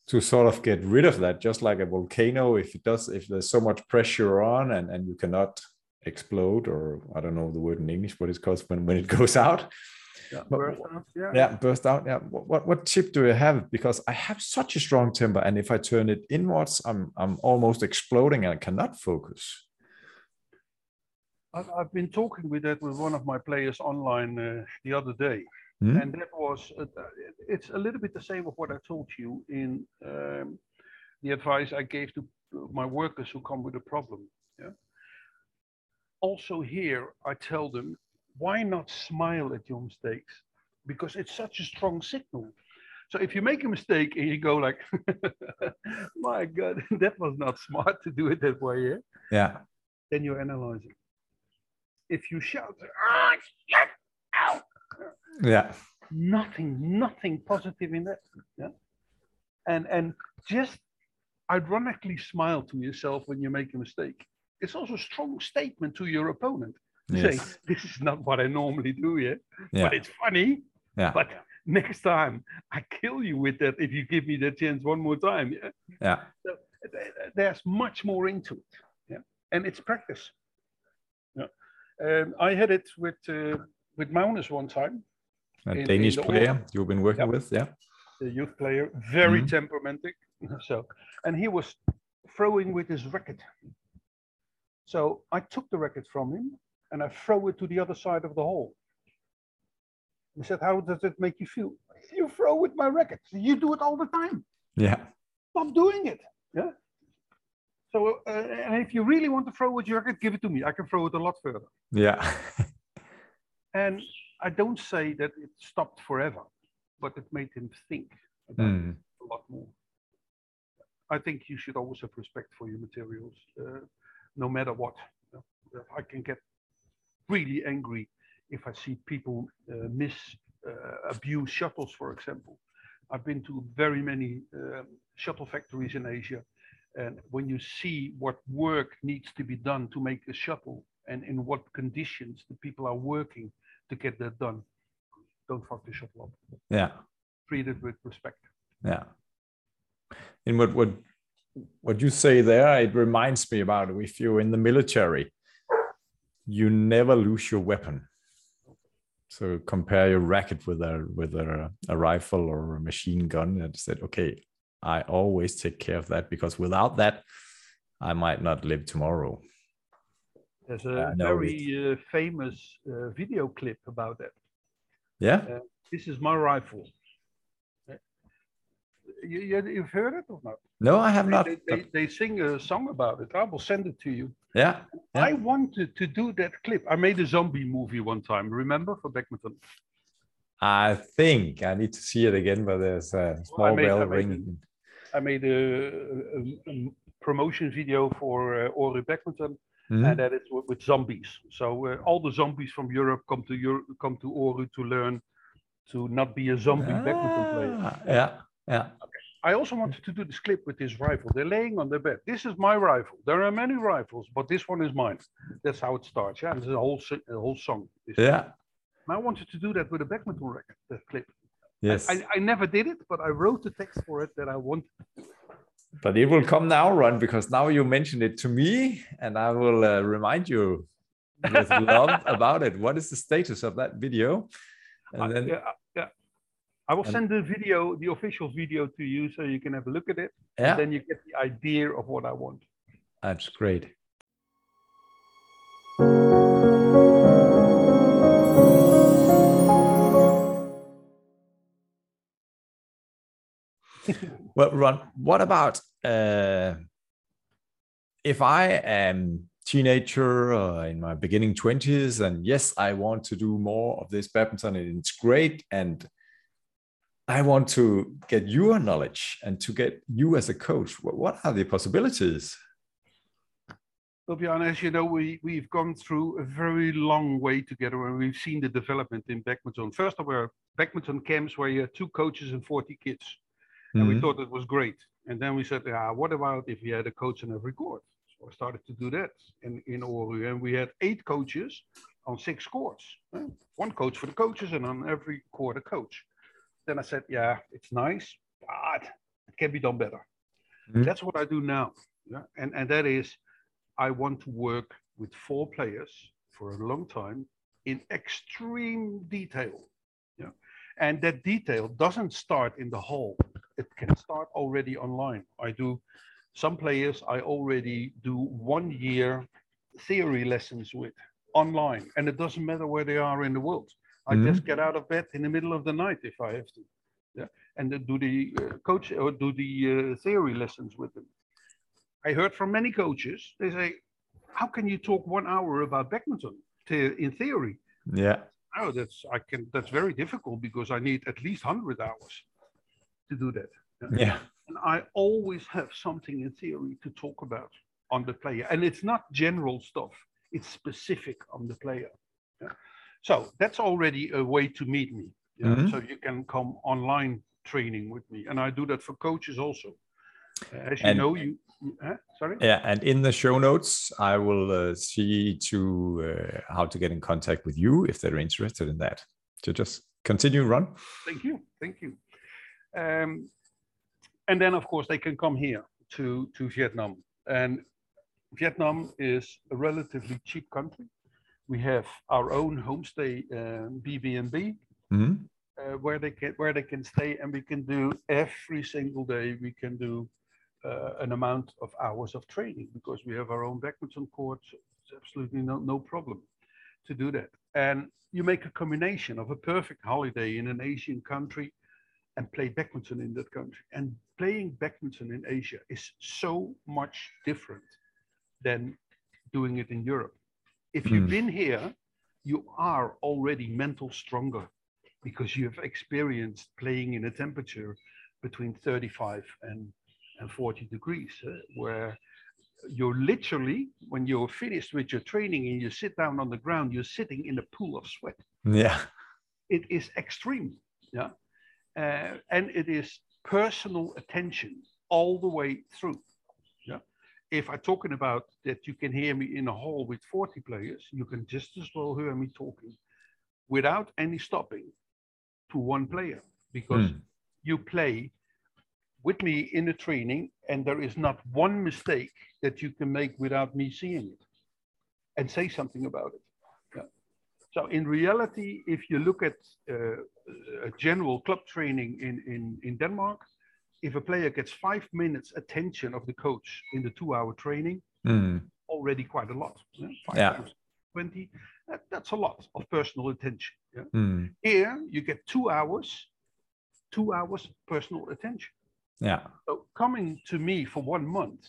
to sort of get rid of that, just like a volcano? If it does, if there's so much pressure on and and you cannot explode, or I don't know the word in English, what it's called when when it goes out. Yeah, But- burst out, yeah. Yeah, burst out. Yeah. What, what what tip do you have? Because I have such a strong temper, and if I turn it inwards, I'm I'm almost exploding and I cannot focus. I've, been talking with that with one of my players online uh, the other day, Hmm? and that was uh, it's a little bit the same of what I told you in um, the advice I gave to my workers who come with a problem. Yeah. Also here, I tell them, why not smile at your mistakes? Because it's such a strong signal. So if you make a mistake and you go like, my God, that was not smart to do it that way, yeah? Yeah. then you're analyzing. If you shout, ah, ow, Yeah. nothing, nothing positive in that. Yeah. And and just ironically smile to yourself when you make a mistake. It's also a strong statement to your opponent. to Say, this is not what I normally do, yeah. Yeah. But it's funny. Yeah. But next time I kill you with that if you give me the chance one more time. Yeah. Yeah. th- there's much more into it. Yeah, and it's practice. Um, I had it with uh, with Maunus one time, A in- in Danish the player you've been working with. Yeah. the youth player, very Mhm. temperamental. So, and he was throwing with his racket. So I took the racket from him and I throw it to the other side of the hole. He said, "How does it make you feel?" You throw with my racket. You do it all the time. Yeah. stop doing it. Yeah. So, uh, and if you really want to throw with your racket, give it to me. I can throw it a lot further. Yeah. And I don't say that it stopped forever, but it made him think about Mm. it a lot more. I think you should always have respect for your materials, uh, no matter what. I can get really angry if I see people uh, mis uh, abuse shuttles, for example. I've been to very many um, shuttle factories in Asia, and when you see what work needs to be done to make a shuttle and in what conditions the people are working to get that done, don't fuck the shuttle up. Yeah. Treat it with respect. Yeah. And what what what you say there, it reminds me about if you're in the military, you never lose your weapon. So compare your racket with a with a, a rifle or a machine gun and said, okay, I always take care of that because without that, I might not live tomorrow. There's a a I know very uh, famous uh, video clip about that. Yeah. This is my rifle. Uh, You, you, you've heard it or not? No, I have not. They, they, they sing a song about it. I will send it to you. yeah. Yeah. I wanted to do that clip. I made a zombie movie one time, remember, for Beckmanton? I think I need to see it again, but there's a small made- bell I made ringing. I made a, a- promotion video for uh, Ori Beckmanton, Mhm. and that is with, with zombies. So uh, all the zombies from Europe come to Europe, come to Ori to learn to not be a zombie Beckmanton player. Ah, Yeah. Yeah. I also wanted to do this clip with this rifle. They're laying on their bed. This is my rifle. There are many rifles, but this one is mine. That's how it starts. Yeah, there's a whole a whole song. Yeah. And I wanted to do that with a Beckmanton record, that clip. Yes. I, I never did it, but I wrote the text for it that I wanted. but it will come now, Ron, because now you mentioned it to me, and I will uh, remind you with love about it. What is the status of that video? And I- then, yeah, I- yeah. I will and- send the video, the official video to you so you can have a look at it. yeah, Then you get the idea of what I want. that's great. Well, Ron, what about uh, if I am teenager or in my beginning 20s and yes, I want to do more of this badminton and it's great and I want to get your knowledge and to get you as a coach. What, are the possibilities? Well, Bjorn, as you know, we, we've gone through a very long way together and we've seen the development in badminton. First, there were badminton camps where you had two coaches and 40 kids. And we Mhm. thought it was great. And then we said, yeah, what about if we had a coach on every court? So I started to do that in, in Oru. And we had eight coaches on six courts. One coach for the coaches and on every court a coach. Then I said, yeah, it's nice, but it can be done better. Mhm. That's what I do now. Yeah? And, and that is, I want to work with four players for a long time in extreme detail. Yeah. And that detail doesn't start in the hall. It can start already online. I do some players I already do one year theory lessons with online. And it doesn't matter where they are in the world. I Mhm. just get out of bed in the middle of the night if I have to. Yeah. And then do the uh, coach or do the uh, theory lessons with them. I heard from many coaches, they say, how can you talk one hour about badminton to, in theory? Yeah. Oh, that's I can that's very difficult because I need at least hundred hours to do that. Yeah. And I always have something in theory to talk about on the player. And it's not general stuff, it's specific on the player. Yeah. So that's already a way to meet me. Yeah. Mhm. So you can come online training with me. And I do that for coaches also. Uh, As you And- know, you you- huh? sorry. Yeah, and in the show notes, I will uh, see to uh, how to get in contact with you if they're interested in that. So just continue, Ron. Thank you. Thank you. Um, and then, of course, they can come here to, to Vietnam. And Vietnam is a relatively cheap country. We have our own homestay, um, BB&B, Mhm. uh, where they can where they can stay, and we can do every single day. We can do uh, an amount of hours of training because we have our own badminton court. So it's absolutely no no problem to do that. And you make a combination of a perfect holiday in an Asian country and play badminton in that country. And playing badminton in Asia is so much different than doing it in Europe. If you've Mm. been here, you are already mental stronger because you have experienced playing in a temperature between 35 and, and 40 degrees, uh, where you're literally, when you're finished with your training and you sit down on the ground, you're sitting in a pool of sweat Yeah. it is extreme yeah uh, and it is personal attention all the way through yeah if i'm talking about that you can hear me in a hall with 40 players you can just as well hear me talking without any stopping to one player because Mm. you play with me in a training and there is not one mistake that you can make without me seeing it and say something about it. So in reality if you look at uh, a general club training in, in, in denmark if a player gets five minutes attention of the coach in the two hour training Mm. already quite a lot yeah? Yeah. 20 that, that's a lot of personal attention yeah? Mm. here you get two hours two hours personal attention Yeah. so coming to me for one month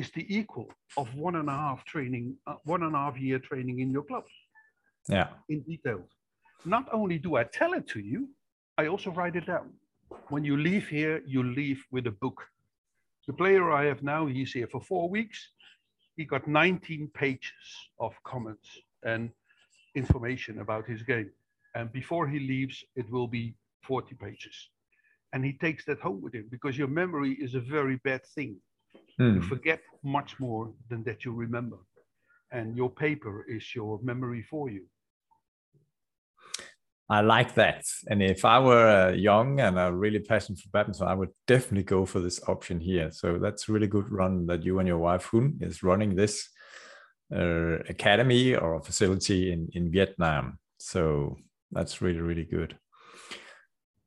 is the equal of one and a half training, uh, one and a half year training in your club Yeah. in detail. Not only do I tell it to you, I also write it down. When you leave here, you leave with a book. The player I have now, he's here for four weeks. He got 19 pages of comments and information about his game. And before he leaves, it will be 40 pages. And he takes that home with him because your memory is a very bad thing. You Mm. forget much more than that you remember. And your paper is your memory for you. I like that. And if I were uh, young and uh, really passionate for badminton, I would definitely go for this option here. So that's really good Ron that you and your wife Hun is running this uh, academy or facility in, in Vietnam. So That's really, really good.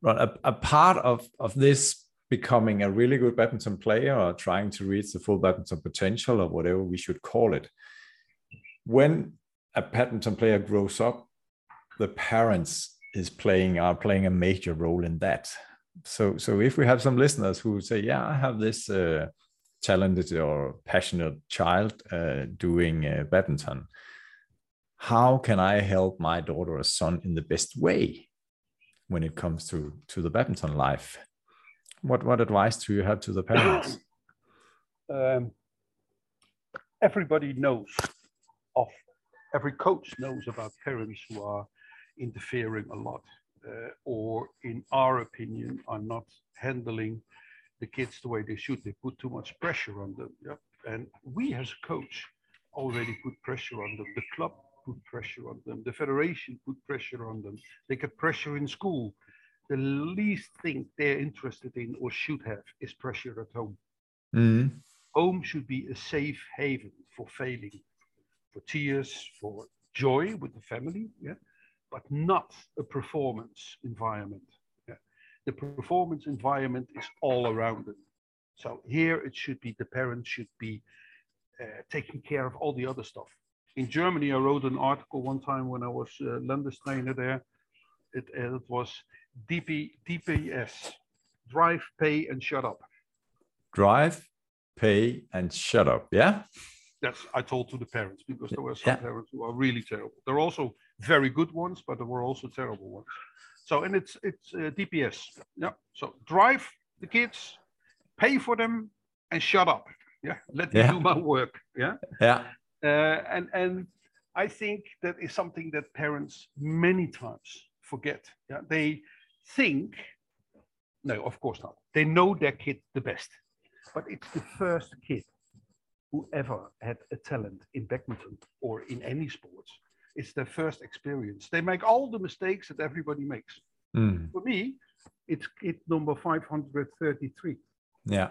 But a, a part of, of this becoming a really good badminton player or trying to reach the full badminton potential or whatever we should call it, when a badminton player grows up, the parents is playing are playing a major role in that. So so if we have some listeners who say, yeah, I have this uh, talented or passionate child uh, doing uh, badminton, how can I help my daughter or son in the best way when it comes to to the badminton life? What what advice do you have to the parents? Um, everybody knows of every coach knows about parents who are interfering a lot uh, or in our opinion are not handling the kids the way they should. They put too much pressure on them yeah? and we as a coach already put pressure on them. The club put pressure on them. The federation put pressure on them. They get pressure in school. The least thing they're interested in or should have is pressure at home. Mm. home should be a safe haven for failing for tears for joy with the family yeah but not a performance environment. Yeah. The performance environment is all around them. So here it should be the parents should be uh, taking care of all the other stuff. In Germany, I wrote an article one time when I was uh, Landestrainer there. It, uh, it was DP, DPS, drive, pay, and shut up. Drive, pay, and shut up. Yeah. That's I told to the parents because there were some Yeah. parents who are really terrible. They're also very good ones, but there were also terrible ones. So and it's it's uh, DPS. Yeah. So drive the kids, pay for them, and shut up. Yeah. Let me Yeah. do my work. Yeah. Yeah. Uh, and and I think that is something that parents many times forget. Yeah. They think, no, of course not. They know their kid the best, but it's the first kid who ever had a talent in badminton or in any sports. It's their first experience. They make all the mistakes that everybody makes. Mm. For me, it's kid number 533. Yeah.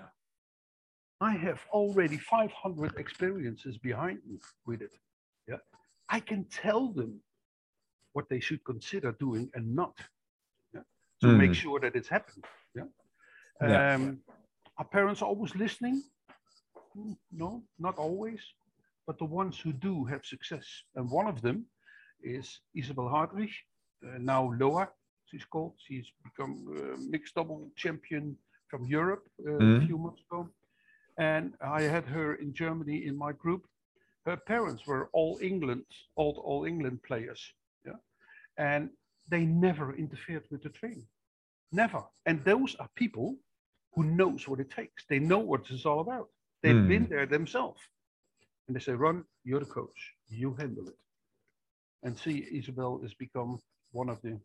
I have already 500 experiences behind me with it. Yeah, I can tell them what they should consider doing and not. Yeah, to make Mm. sure that it's happened. Yeah. Yeah. Um, are parents always listening? Mm, No, not always. But the ones who do have success, and one of them is Isabel Herttrich, uh, now Lohau, she's called. She's become uh, mixed double champion from Europe uh, a Mhm. few months ago. And I had her in Germany in my group. Her parents were all England, old all England players. Yeah. And they never interfered with the training. Never. And those are people who knows what it takes. They know what it's all about. They've been there themselves. And they say, Ron, you're the coach. You handle it. And see, Isabel has become one of the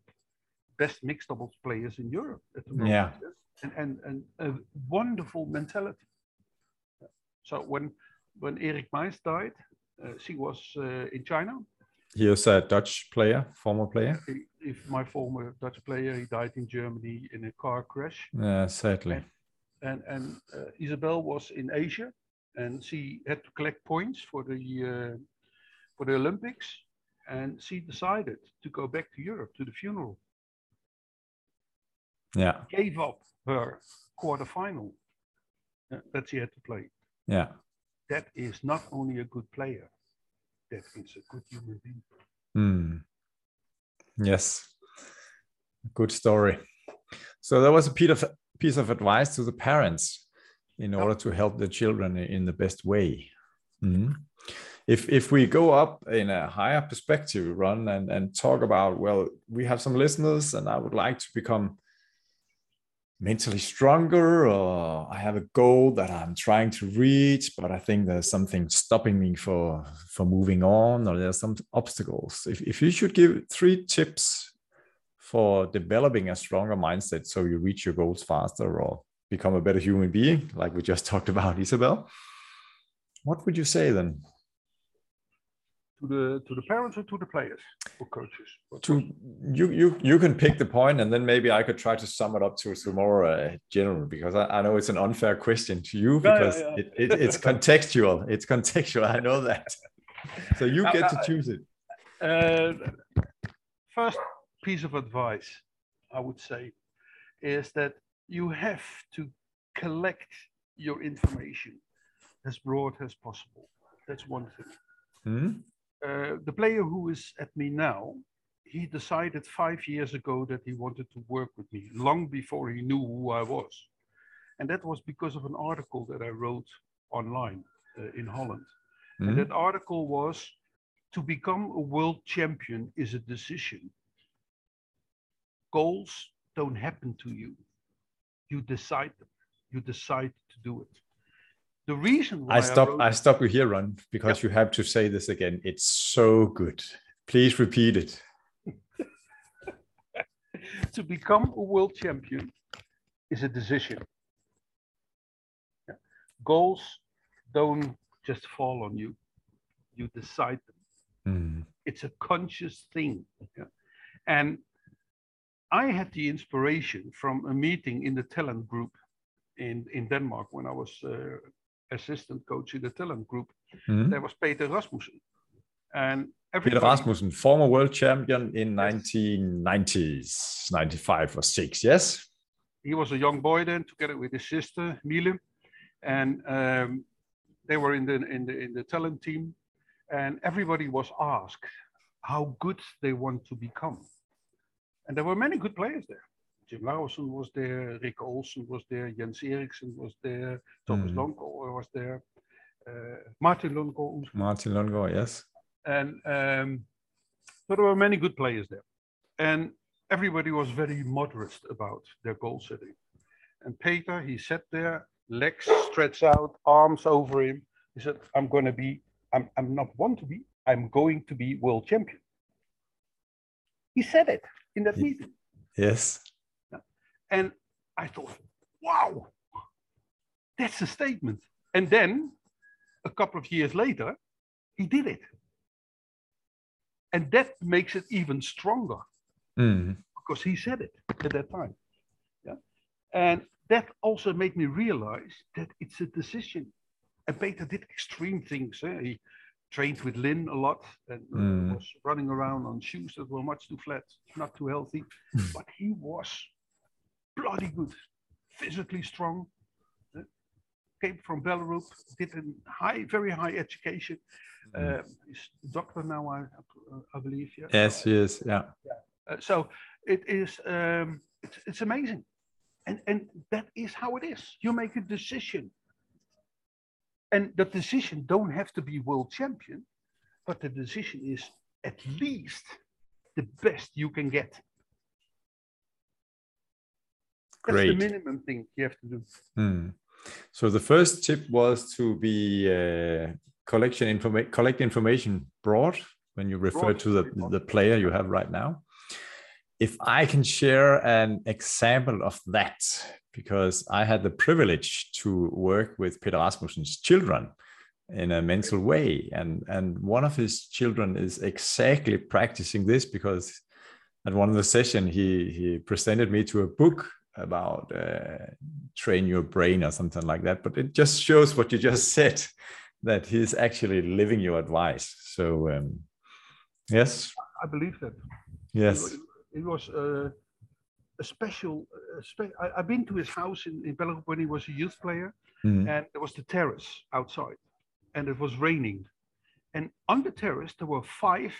best mixed doubles players in Europe at the moment. Yeah. And, and, and a wonderful mentality. So when when Erik Meijs died, uh, she was uh, in China. He was a Dutch player, former player. If my former Dutch player, he died in Germany in a car crash. Yeah, sadly. and and uh, Isabel was in Asia, and she had to collect points for the uh, for the Olympics, and she decided to go back to Europe to the funeral. Yeah. Gave up her quarterfinal uh, that she had to play. Yeah. That is not only a good player, that is a good human being. Hmm. Yes. Good story. So that was a piece of, piece of advice to the parents in order to help the children in the best way. Mhm. If if we go up in a higher perspective, Ron and, and talk about, well, we have some listeners and I would like to become mentally stronger or I have a goal that I'm trying to reach, but I think there's something stopping me for for moving on or there's some obstacles. If if you should give three tips for developing a stronger mindset so you reach your goals faster or become a better human being, like we just talked about, Isabel, what would you say then? To the to the parents or to the players or coaches? To you, you, you can pick the point, and then maybe I could try to sum it up to to more uh, general because I, I know it's an unfair question to you Yeah, yeah, because yeah. It, it, it's contextual. It's contextual. I know that. So you Uh, get to uh, choose it. Uh, first, piece of advice I would say is that you have to collect your information as broad as possible. That's one thing. Hmm? Uh, the player who is at me now, he decided five years ago that he wanted to work with me long before he knew who I was. And that was because of an article that I wrote online uh, in Holland. Hmm? And that article was to become a world champion is a decision. Goals don't happen to you. You decide them. You decide to do it. The reason why I stop. wrote- I stop you here, Ron, because you have to say this again. It's so good. Please repeat it. to become a world champion is a decision. Yeah. Goals don't just fall on you. You decide them. Hmm. It's a conscious thing. Yeah. And I had the inspiration from a meeting in the talent group in, in Denmark when I was uh, assistant coach in the talent group. Hmm. There was Peter Rasmussen. And Peter Rasmussen, former world champion in 1990s, 95 or 6, yes? he was a young boy then, together with his sister Mile, and um, they were in the in the in the talent team, and everybody was asked how good they want to become, and there were many good players there. Jim Laugesen was there, Rikke Olsen was there, Jens Eriksen was there, Thomas Mhm. Lonko was there, uh, Martin Longo. Martin Lundgaard, yes. and um, so there were many good players there, and everybody was very moderate about their goal setting. And Peter, he sat there, legs stretched out, arms over him. He said, "I'm going to be. I'm. I'm not want to be. I'm going to be world champion." He said it in that meeting, Yes. and I thought, "Wow, that's a statement." And then, a couple of years later, he did it, and that makes it even stronger. Hmm. because he said it at that time. Yeah. And that also made me realize that it's a decision. And Peter did extreme things. eh? He trained with Lynn a lot and uh, Mm. was running around on shoes that were much too flat, not too healthy. but he was bloody good, physically strong. eh? Came from Belarus, did a high, very high education. Mm. Uh, he's a doctor now, I, I believe. Yeah. Yes, yes, yeah. Uh, so it is um, it's, it's amazing and and that is how it is you make a decision and the decision don't have to be world champion but the decision is at least the best you can get that's Great. the minimum thing you have to do Hmm. So the first tip was to be uh, collection informa- collect information broad when you refer Broad, to the, the player you have right now. If I can share an example of that, because I had the privilege to work with Peter Rasmussen's children in a mental way, and and one of his children is exactly practicing this because at one of the session he he presented me to a book about uh, train your brain or something like that. But it just shows what you just said that he's actually living your advice. So um, yes? I believe that. Yes. it, it was uh, a special uh, spe- I, i've been to his house in, in Belarus when he was a youth player Mhm. and there was the terrace outside and it was raining. And on the terrace there were five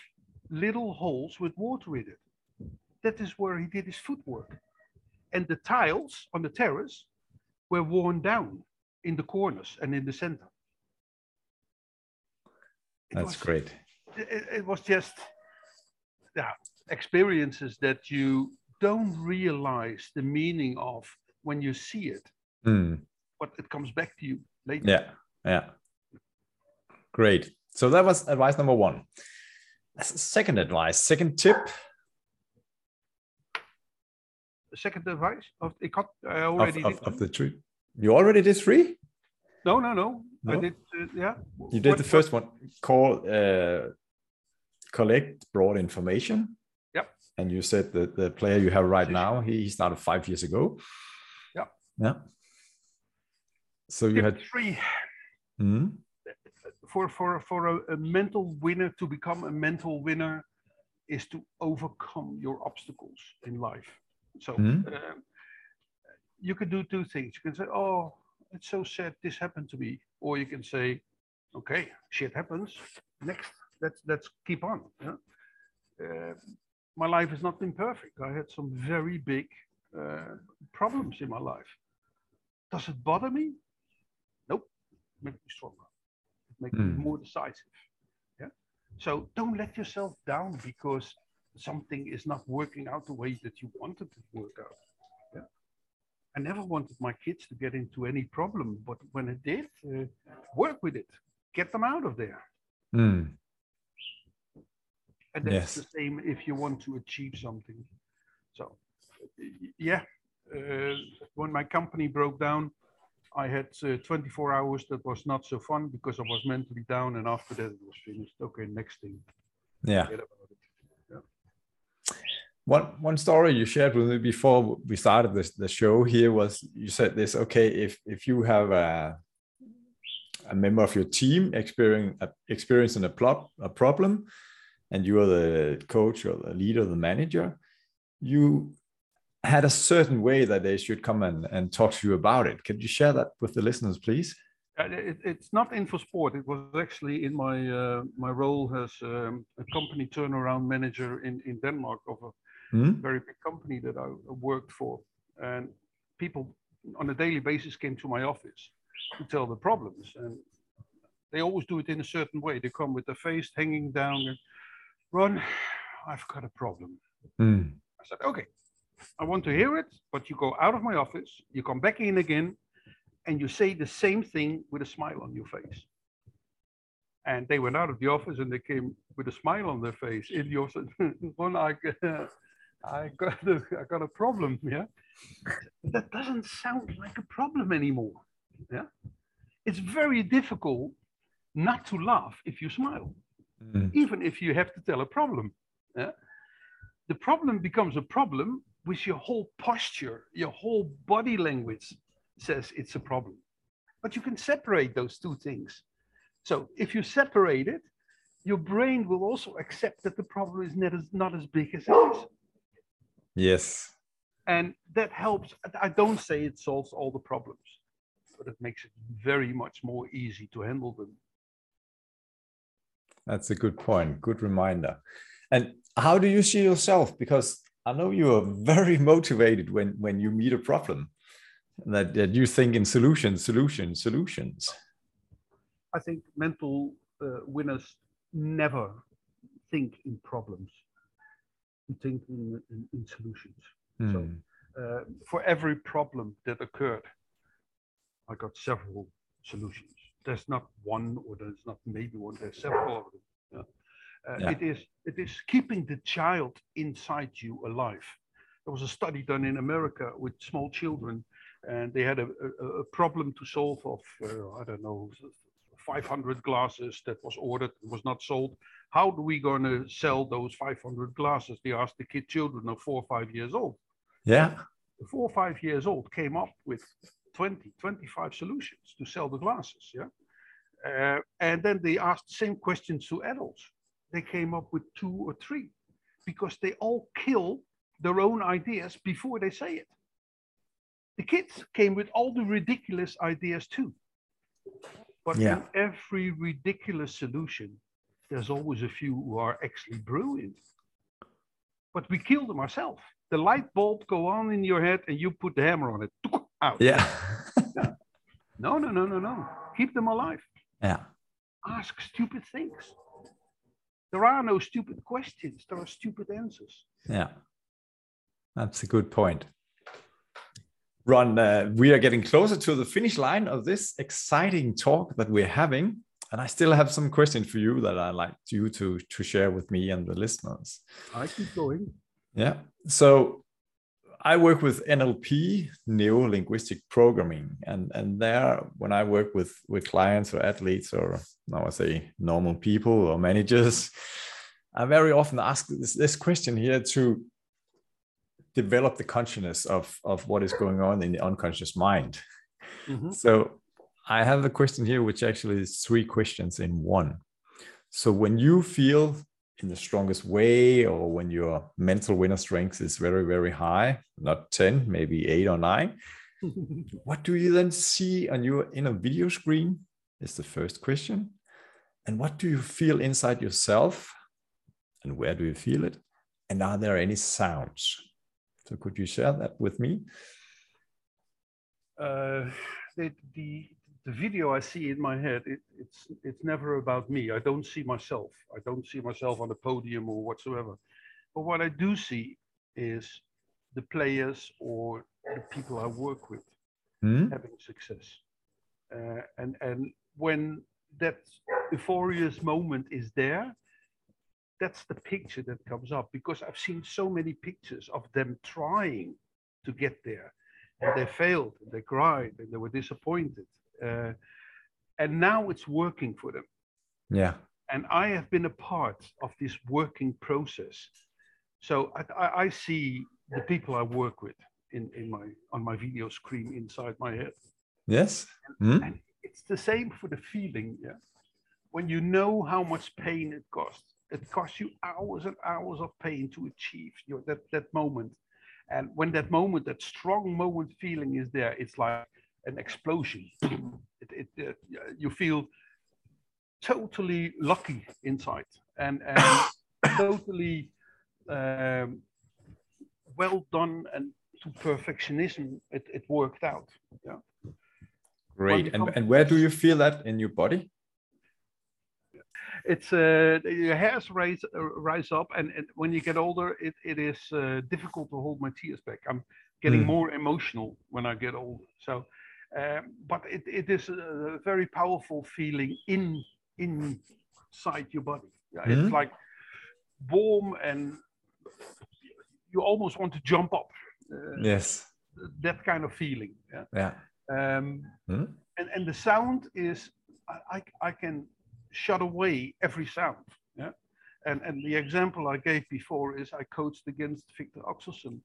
little holes with water in it. That is where he did his footwork. And the tiles on the terrace were worn down in the corners and in the center. It that's was- great. it, it was just yeah experiences that you don't realize the meaning of when you see it Mm. but it comes back to you later. Yeah yeah. Great. So that was advice number one. Second advice. Second tip? Second advice of had I already of, did of two. the three. You already did three? No no no. I did uh, yeah. You did What- the first one. Call, uh, collect broad information. And you said that the player you have right now, he started five years ago. yeah Yeah. So you Tip had. three Hmm? for for for a, a mental winner to become a mental winner is to overcome your obstacles in life. So Mhm. um, you can do two things. You can say, "Oh, it's so sad this happened to me," or you can say, "Okay, shit happens. Next, let's let's keep on." Yeah? Uh, my life has not been perfect. I had some very big uh, problems in my life. Does it bother me? Nope. Make me stronger. Make makes me Hmm. more decisive. Yeah. So don't let yourself down because something is not working out the way that you wanted it to work out. Yeah. I never wanted my kids to get into any problem, but when it did, uh, work with it, get them out of there. Mm. And that's Yes. the same if you want to achieve something. So, yeah, uh, when my company broke down, I had uh, 24 hours that was not so fun because I was mentally down, and after that it was finished. Okay, next thing. Yeah. One one story you shared with me before we started this the show here was you said this okay if if you have a a member of your team experiencing experiencing a a problem and you are the coach or the leader the manager you had a certain way that they should come and, and talk to you about it can you share that with the listeners please Uh, it, it's not info sport. It was actually in my uh, my role as um, a company turnaround manager in in Denmark of a Hmm? very big company that I worked for, and people on a daily basis came to my office to tell the problems, and they always do it in a certain way. They come with their face hanging down and Ron, I've got a problem. Hmm. I said, okay, I want to hear it, but you go out of my office, you come back in again, and you say the same thing with a smile on your face. And they went out of the office and they came with a smile on their face in the office. Ron, I, g- I got a, I got a problem. Yeah, that doesn't sound like a problem anymore. Yeah, it's very difficult not to laugh if you smile Hmm. even if you have to tell a problem. yeah? The problem becomes a problem with your whole posture, your whole body language says it's a problem. But you can separate those two things. So if you separate it, your brain will also accept that the problem is not as, not as big as it is. yes And that helps. I don't say it solves all the problems, but it makes it very much more easy to handle them. That's a good point. Good reminder. And how do you see yourself? Because I know you are very motivated when when you meet a problem, that, that you think in solutions, solutions, solutions. I think mental uh, winners never think in problems. We think in, in, in solutions. So, Hmm. uh, for every problem that occurred, I got several solutions. There's not one, or there's not maybe one. There's several of them. Uh, Yeah. It is it is keeping the child inside you alive. There was a study done in America with small children, and they had a, a, a problem to solve of uh, I don't know 500 glasses that was ordered was not sold. How do we going to sell those 500 glasses? They asked the kid children of four or five years old Yeah. four or five years old came up with 20, 25 solutions to sell the glasses. Yeah. Uh, and then they asked the same questions to adults. They came up with two or three because they all kill their own ideas before they say it. The kids came with all the ridiculous ideas too. But Yeah. in every ridiculous solution, there's always a few who are actually brilliant. But we kill them ourselves. The light bulb go on in your head and you put the hammer on it. Out. Yeah. No, no, no, no, no. Keep them alive. yeah. Ask stupid things. There are no stupid questions. There are stupid answers. Yeah. That's a good point. Ron, uh, we are getting closer to the finish line of this exciting talk that we're having. And I still have some questions for you that I'd like you to, to share with me and the listeners. I keep going. Yeah. So I work with NLP, Neuro Linguistic Programming, and and there when I work with with clients or athletes or now I say normal people or managers, I very often ask this, this question here to develop the consciousness of of what is going on in the unconscious mind. Mhm. So I have a question here, which actually is three questions in one. So when you feel in the strongest way or when your mental winner strength is very very high not 10 maybe 8 or 9 what do you then see on your inner video screen is the first question. And what do you feel inside yourself? And where do you feel it? And are there any sounds? So could you share that with me? Uh, the, the the video I see in my head, it, it's it's never about me. I don't see myself. I don't see myself on the podium or whatsoever. But what I do see is the players or the people I work with mm. having success. Uh, and and when that euphorious moment is there, that's the picture that comes up because I've seen so many pictures of them trying to get there and they failed and they cried and they were disappointed uh, and now it's working for them. Yeah. And I have been a part of this working process. So I, I see the people I work with in, in my on my video screen inside my head. Yes. And, mm. and it's the same for the feeling. Yeah. When you know how much pain it costs, it costs you hours and hours of pain to achieve your that that moment. And when that moment, that strong moment feeling is there, it's like an explosion. It, it, uh, you feel totally lucky inside and, and totally um, well done and to perfectionism it, it worked out. Yeah. Great. And, and where do you feel that? In your body? It's uh, your hairs rise uh, rise up and, and, when you get older it, it is uh, difficult to hold my tears back. I'm getting mm. more emotional when i get older so but it, it is a very powerful feeling in inside your body. Yeah. It's like warm and you almost want to jump up. Uh, yes. That kind of feeling. Yeah. yeah. Um, mm-hmm. and, and the sound is, I, I, can shut away every sound. Yeah. And, and the example I gave before is I coached against Viktor Axelsen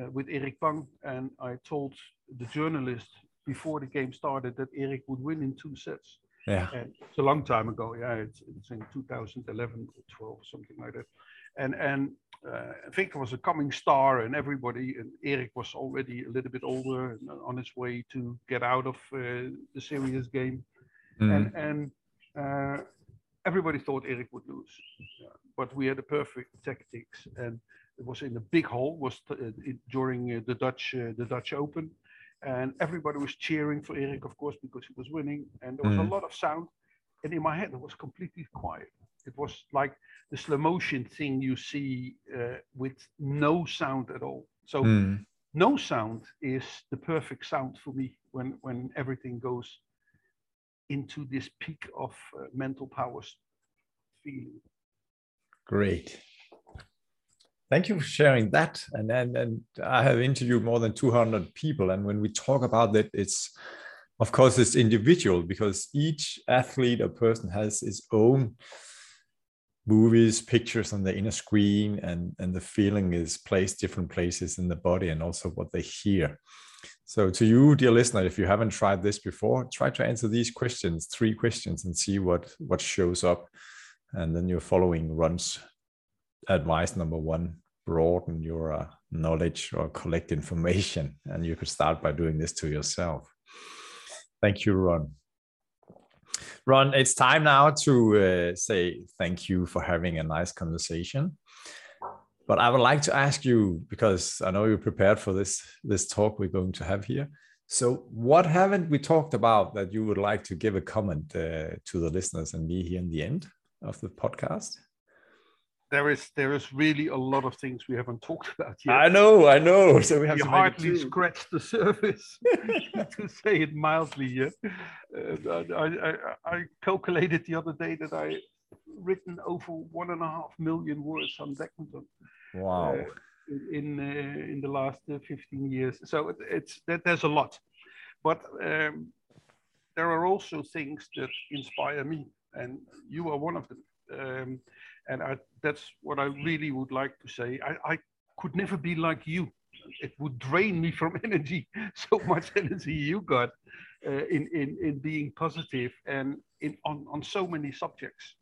uh, with Eric Pang, and I told the journalist before the game started that Eric would win in two sets. Yeah, and it's a long time ago. Yeah, it's, it's in 2011 or 12, something like that. And and uh, Viktor was a coming star, and everybody. And Eric was already a little bit older and on his way to get out of uh, the serious game. Mm. And and uh, everybody thought Eric would lose, yeah. but we had the perfect tactics, and it was in a big hall. Was t- uh, during uh, the Dutch uh, the Dutch Open and everybody was cheering for Eric, of course, because he was winning, and there was mm. a lot of sound. And in my head, it was completely quiet. It was like the slow motion thing you see uh, with no sound at all. So mm. no sound is the perfect sound for me when when everything goes into this peak of uh, mental powers feeling. Great. Thank you for sharing that. And, and, and I have interviewed more than 200 people. And when we talk about that, it's, of course, it's individual because each athlete or person has its own movies, pictures on the inner screen, and, and the feeling is placed different places in the body and also what they hear. So, to you, dear listener, if you haven't tried this before, try to answer these questions, three questions, and see what, what shows up. And then you're following Ron's advice number one broaden your uh, knowledge or collect information and you could start by doing this to yourself. Thank you ron. Ron it's time now to uh, say thank you for having a nice conversation. But i would like to ask you because i know you're prepared for this this talk we're going to have here. So what haven't we talked about that you would like to give a comment uh, to the listeners and me here in the end of the podcast there is there is really a lot of things we haven't talked about yet. I know, I know. So we have hardly scratched the surface, to say it mildly. Yeah? Uh, I, I, I calculated the other day that I written over one and a half million words on badminton. Wow. Uh, in uh, in the last uh, 15 years, so it, it's that there's a lot, but um, there are also things that inspire me, and you are one of them. Um, and I, that's what I really would like to say. I, I could never be like you. It would drain me from energy, so much energy you got uh, in, in, in being positive and in, on, on so many subjects.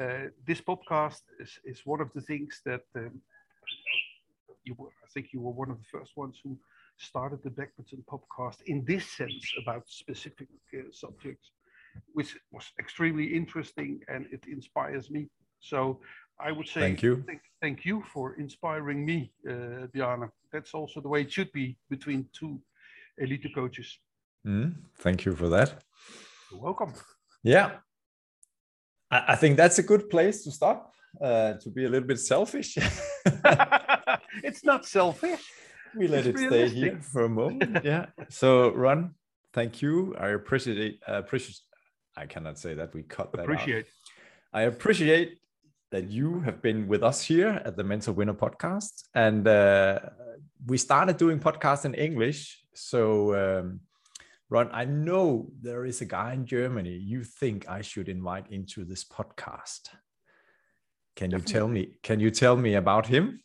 Uh, this podcast is, is one of the things that um, you were, I think you were one of the first ones who started the Badminton podcast in this sense about specific uh, subjects, which was extremely interesting and it inspires me. So I would say Thank you. Thank, thank you for inspiring me, uh, Bjarne. That's also the way it should be between two elite coaches. Mm, thank you for that. You're welcome. Yeah. I, I think that's a good place to stop, uh, to be a little bit selfish. it's not selfish. we let It's it stay here for a moment. Yeah. So, Ron, thank you. I appreciate, uh, appreciate, I cannot say that. We cut that out. Appreciate. I appreciate that you have been with us here at the Mental Winner podcast. And uh, we started doing podcasts in English. So, um, Ron, I know there is a guy in Germany you think I should invite into this podcast. Can you tell me? Can you tell me about him?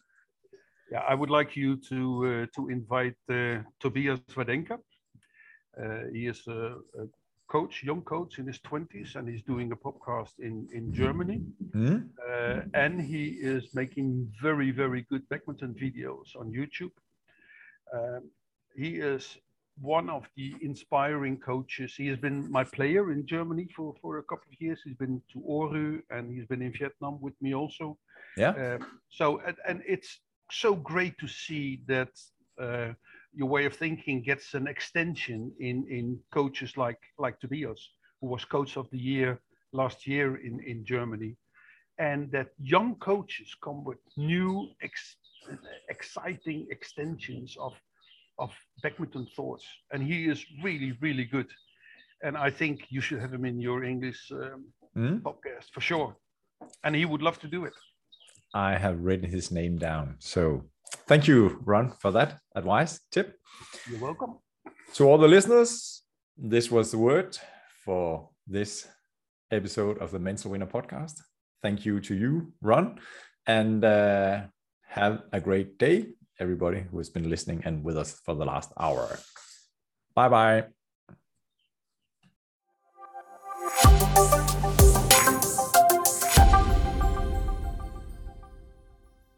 Yeah, I would like you to uh, to invite uh, Tobias Wadenka. Uh, he is a, a coach, young coach in his twenties, and he's doing a podcast in in Germany. Hmm? Uh, and he is making very very good badminton videos on YouTube. Um, he is one of the inspiring coaches. He has been my player in Germany for for a couple of years. He's been to Oru and he's been in Vietnam with me also. Yeah. Um, so and, and it's so great to see that uh, your way of thinking gets an extension in in coaches like like Tobias, who was coach of the year last year in in Germany, and that young coaches come with new ex, exciting extensions of of badminton thoughts, and he is really really good. And I think you should have him in your English um, Hmm? podcast for sure. And he would love to do it. I have written his name down. So, thank you, Ron, for that advice tip. You're welcome. To all the listeners, this was the word for this episode of the Mental Winner podcast. Thank you to you, Ron, and uh, have a great day, everybody who has been listening and with us for the last hour. Bye bye.